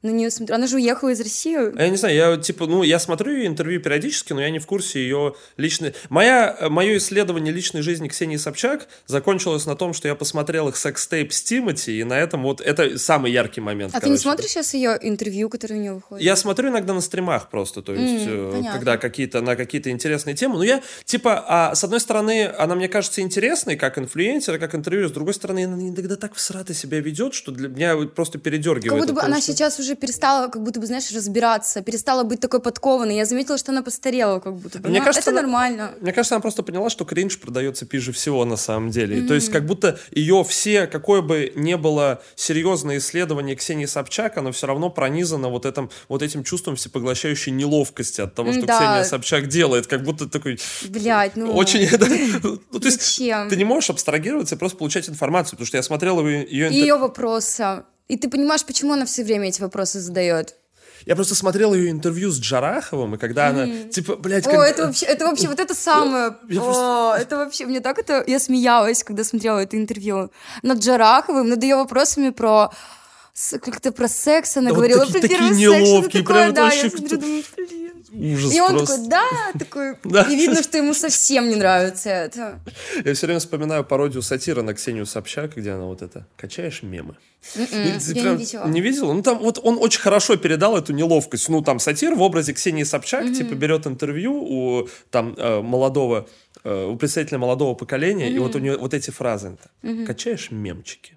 на нее смотрю. Она же уехала из России. Я не знаю, я типа, ну, я смотрю ее интервью периодически, но я не в курсе ее личной... Моя, мое исследование личной жизни Ксении Собчак закончилось на том, что я посмотрел их секс-тейп с Тимати, и на этом вот это самый яркий момент. А короче. ты не смотришь сейчас ее интервью, которые у нее выходят? Я смотрю иногда на стримах просто, то есть, mm, когда какие-то, на какие-то интересные темы. Ну, я, типа, а, с одной стороны, она мне кажется интересной, как инфлюенсер, как интервью, с другой стороны, она иногда так всрато себя ведет, что для меня просто передергивает. Как будто бы она сейчас уже уже перестала, как будто бы, знаешь, разбираться, перестала быть такой подкованной. Я заметила, что она постарела, как будто бы. Мне Но кажется, это она- нормально. Мне кажется, она просто поняла, что кринж продается пиже всего на самом деле. И То есть, как будто ее все, какое бы не было серьезное исследование Ксении Собчак, оно все равно пронизано вот, этим, вот этим чувством всепоглощающей неловкости от того, что Да. Ксения Собчак делает. Как будто такой Блять, ну... очень... Ну, то есть, ты не можешь абстрагироваться и просто получать информацию, потому что я смотрел ее, ее вопросы. И ты понимаешь, почему она все время эти вопросы задает. Я просто смотрел ее интервью с Джараховым, и когда она, типа, блядь, О, как- это вообще, это вообще, вот это самое. Я О, это вообще, мне так это, я смеялась, когда смотрела это интервью. Над Джараховым, над ее вопросами про как-то про секс она Да вот говорила такие- про такие первый секс, неловкие, такое, прям да, я смотрю, думаю, блин. Ужас И он просто. такой, да, такой, Да. и видно, что ему совсем не нравится это. Я все время вспоминаю пародию сатира на Ксению Собчак, где она вот это «Качаешь мемы». Ты М-м, я прям не видела. Не видела? Ну, там вот он очень хорошо передал эту неловкость. Ну, там сатир в образе Ксении Собчак, типа, берет интервью у там э, молодого, э, у представителя молодого поколения, и вот у нее вот эти фразы. «Качаешь мемчики».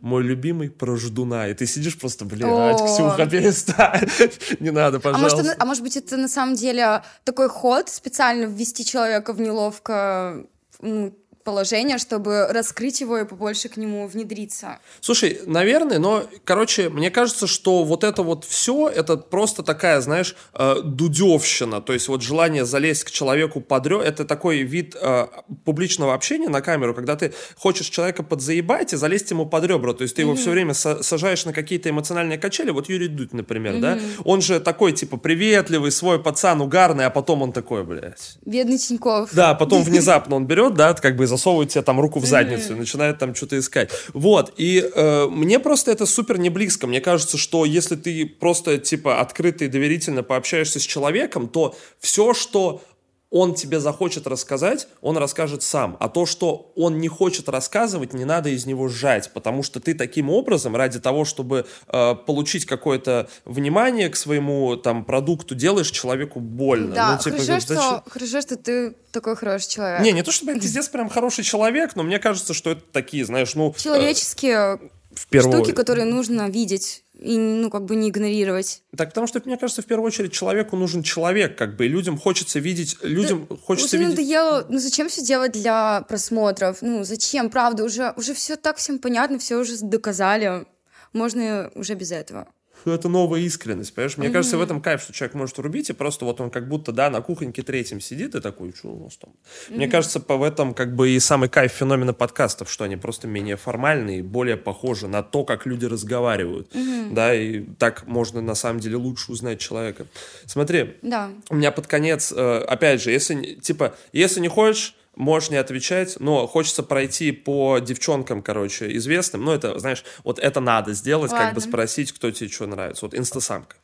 Мой любимый про ждуна. И ты сидишь просто, блядь, О. Ксюха, перестань. Не надо, А может, пожалуйста. а может быть, это на самом деле такой ход, специально ввести человека в неловкое ну, положение, чтобы раскрыть его и побольше к нему внедриться. Слушай, наверное, но, короче, мне кажется, что вот это вот все, это просто такая, знаешь, э, дудевщина, то есть вот желание залезть к человеку под рё- это такой вид э, публичного общения на камеру, когда ты хочешь человека подзаебать и залезть ему под ребра, то есть ты его все время са- сажаешь на какие-то эмоциональные качели, вот Юрий Дудь, например, да, он же такой, типа, приветливый, свой пацан, угарный, а потом он такой, блядь, Бедный Тиньков. да, потом внезапно он берет, да, как бы засовывает тебе там руку в задницу и начинает там что-то искать. Вот, и э, мне просто это супер не близко. Мне кажется, что если ты просто, типа, открыто и доверительно пообщаешься с человеком, то все, что он тебе захочет рассказать, он расскажет сам. А то, что он не хочет рассказывать, не надо из него сжать, потому что ты таким образом, ради того, чтобы э, получить какое-то внимание к своему там продукту, делаешь человеку больно. Да, Ну, типа, хорошо, говоришь, что, хорошо, что ты такой хороший человек. Не, не то чтобы я пиздец прям хороший человек, но мне кажется, что это такие, знаешь, ну... э, Человеческие в первую... штуки, которые нужно видеть и, ну, как бы не игнорировать. Так, потому что, мне кажется, в первую очередь человеку нужен человек, как бы, и людям хочется видеть... Людям хочется уже видеть... надоело, ну зачем все делать для просмотров? Ну зачем, правда, уже, уже все так всем понятно, все уже доказали. Можно уже без этого. Это новая искренность, понимаешь? Мне кажется, в этом кайф, что человек может врубить, и просто вот он как будто, да, на кухоньке третьем сидит и такой, что у нас там? Мне кажется, по в этом как бы и самый кайф феномена подкастов, что они просто менее формальные, более похожи на то, как люди разговаривают, да, и так можно на самом деле лучше узнать человека. Смотри, Да. у меня под конец, э, опять же, если, типа, если не хочешь, можешь не отвечать, но хочется пройти по девчонкам, короче, известным. Ну, это, знаешь, вот это надо сделать, как бы Ладно. спросить, кто тебе что нравится. Вот инстасамка.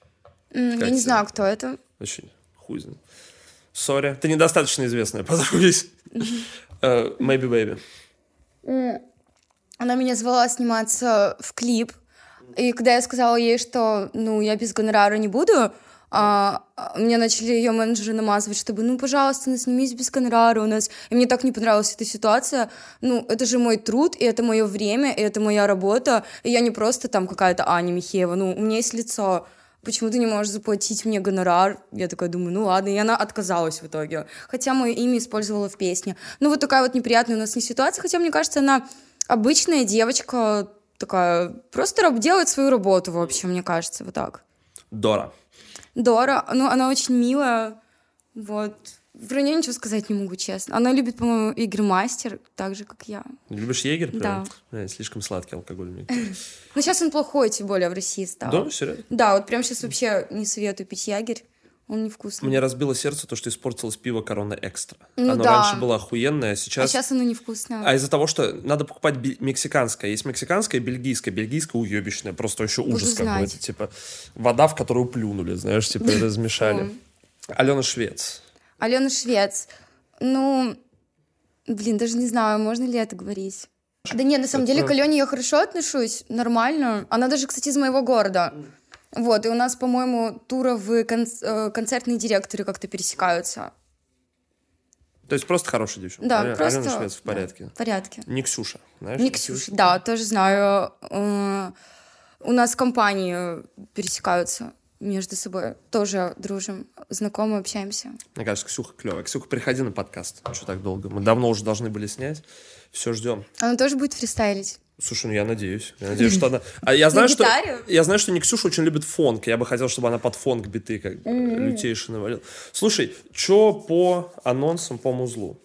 М, Я не знаю, кто это. Вообще хуй знает. Сори, ты недостаточно известная, подругись. Э, Maybe Baby. Она меня звала сниматься в клип. И когда я сказала ей, что ну, я без гонорара не буду, а, а, мне начали ее менеджеры намазывать, чтобы, ну, пожалуйста, ну, снимись без гонорара у нас. И мне так не понравилась эта ситуация. Ну, это же мой труд, и это мое время, и это моя работа. И я не просто там какая-то Аня Михеева. Ну, у меня есть лицо. Почему ты не можешь заплатить мне гонорар? Я такая думаю, ну ладно, и она отказалась в итоге. Хотя мое имя использовала в песне. Ну вот такая вот неприятная у нас не ситуация, хотя мне кажется, она обычная девочка, такая, просто делает свою работу, в общем, мне кажется, вот так. Дора. Дора, ну она очень милая, вот. Про нее ничего сказать не могу, честно. Она любит, по-моему, Игорь Мастер, так же, как я. Любишь егерь? прям? Да. Бля, слишком сладкий алкоголь. мне. Но сейчас он плохой, тем более, в России стал. Да, серьезно? Да, вот прям сейчас вообще не советую пить ягерь. Он невкусный. Мне разбило сердце то, что испортилось пиво Корона Экстра. Ну Оно да. раньше было охуенное, а А сейчас... сейчас оно невкусное. А из-за того, что надо покупать бе- мексиканское. Есть мексиканское и бельгийское. Бельгийское уебищное. Просто вообще ужас какой-то. Типа вода, в которую плюнули, знаешь, типа размешали. Алена Швец. Алена Швец. Ну, блин, даже не знаю, можно ли это говорить. Да нет, на самом деле к Алене я хорошо отношусь, нормально. Она даже, кстати, из моего города. Вот, и у нас, по-моему, туровые кон- э, концертные директоры как-то пересекаются. То есть просто хорошая девчонка. Да, Алена просто... Алена Швец в да, порядке. в порядке. Не Ксюша, знаешь? Не Ксюша, да, тоже знаю. Э, У нас компании пересекаются между собой. Тоже дружим, знакомы, общаемся. Мне кажется, Ксюха клевая. Ксюха, приходи на подкаст. Что так долго? Мы давно уже должны были снять. Все ждем. Она тоже будет фристайлить. Слушай, ну я надеюсь. Я надеюсь, что она... А я знаю, что... Я знаю, что не Ксюша очень любит фонк. Я бы хотел, чтобы она под фонк биты как mm-hmm. лютейше навалила. Слушай, что по анонсам, по музлу?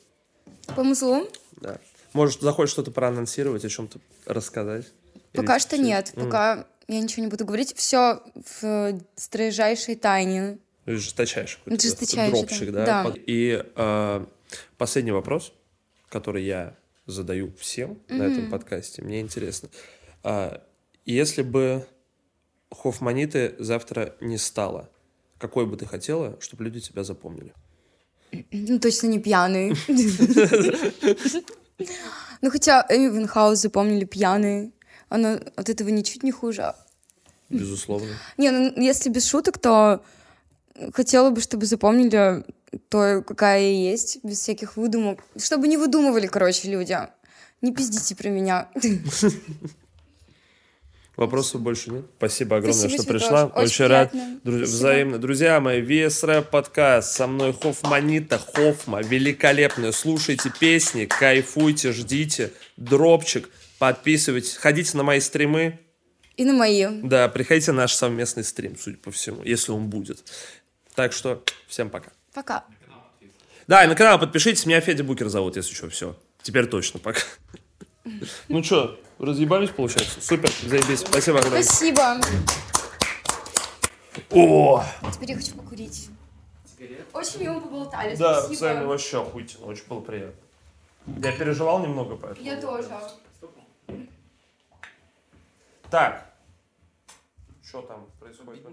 По музлу? Да. Может, захочешь что-то проанонсировать, о чем-то рассказать? Пока Или что нет. Mm. Пока я ничего не буду говорить. Все в строжайшей тайне. Жесточайший. Жесточайший. Дропчик, да? да. И э, последний вопрос, который я задаю всем mm-hmm. на этом подкасте. Мне интересно. А, если бы Хофманиты завтра не стало, какой бы ты хотела, чтобы люди тебя запомнили? Ну, точно не пьяный. Ну, хотя Эми Винхаус запомнили пьяные. Она от этого ничуть не хуже. Безусловно. Не, ну, если без шуток, то хотела бы, чтобы запомнили то, какая я есть, без всяких выдумок. Чтобы не выдумывали, короче, люди. Не пиздите про меня. Вопросов больше нет. Спасибо огромное, Спасибо, что пришла. Очень, Очень рад. Друзья, взаимно. Друзья мои, Rap подкаст. Со мной Хофманита, Хофма. Великолепная. Слушайте песни, кайфуйте, ждите. Дропчик. Подписывайтесь. Ходите на мои стримы. И на мои. Да, приходите на наш совместный стрим, судя по всему, если он будет. Так что всем пока. Пока. Да, и на канал подпишитесь. Меня Федя Букер зовут, если что, все. Теперь точно пока. Ну что, разъебались, получается? Супер, заебись. Спасибо огромное. Спасибо. О! Теперь я хочу покурить. Очень мило поболтали. Да, с вами вообще охуительно. Очень было приятно. Я переживал немного поэтому. Я тоже. Так. Что там происходит?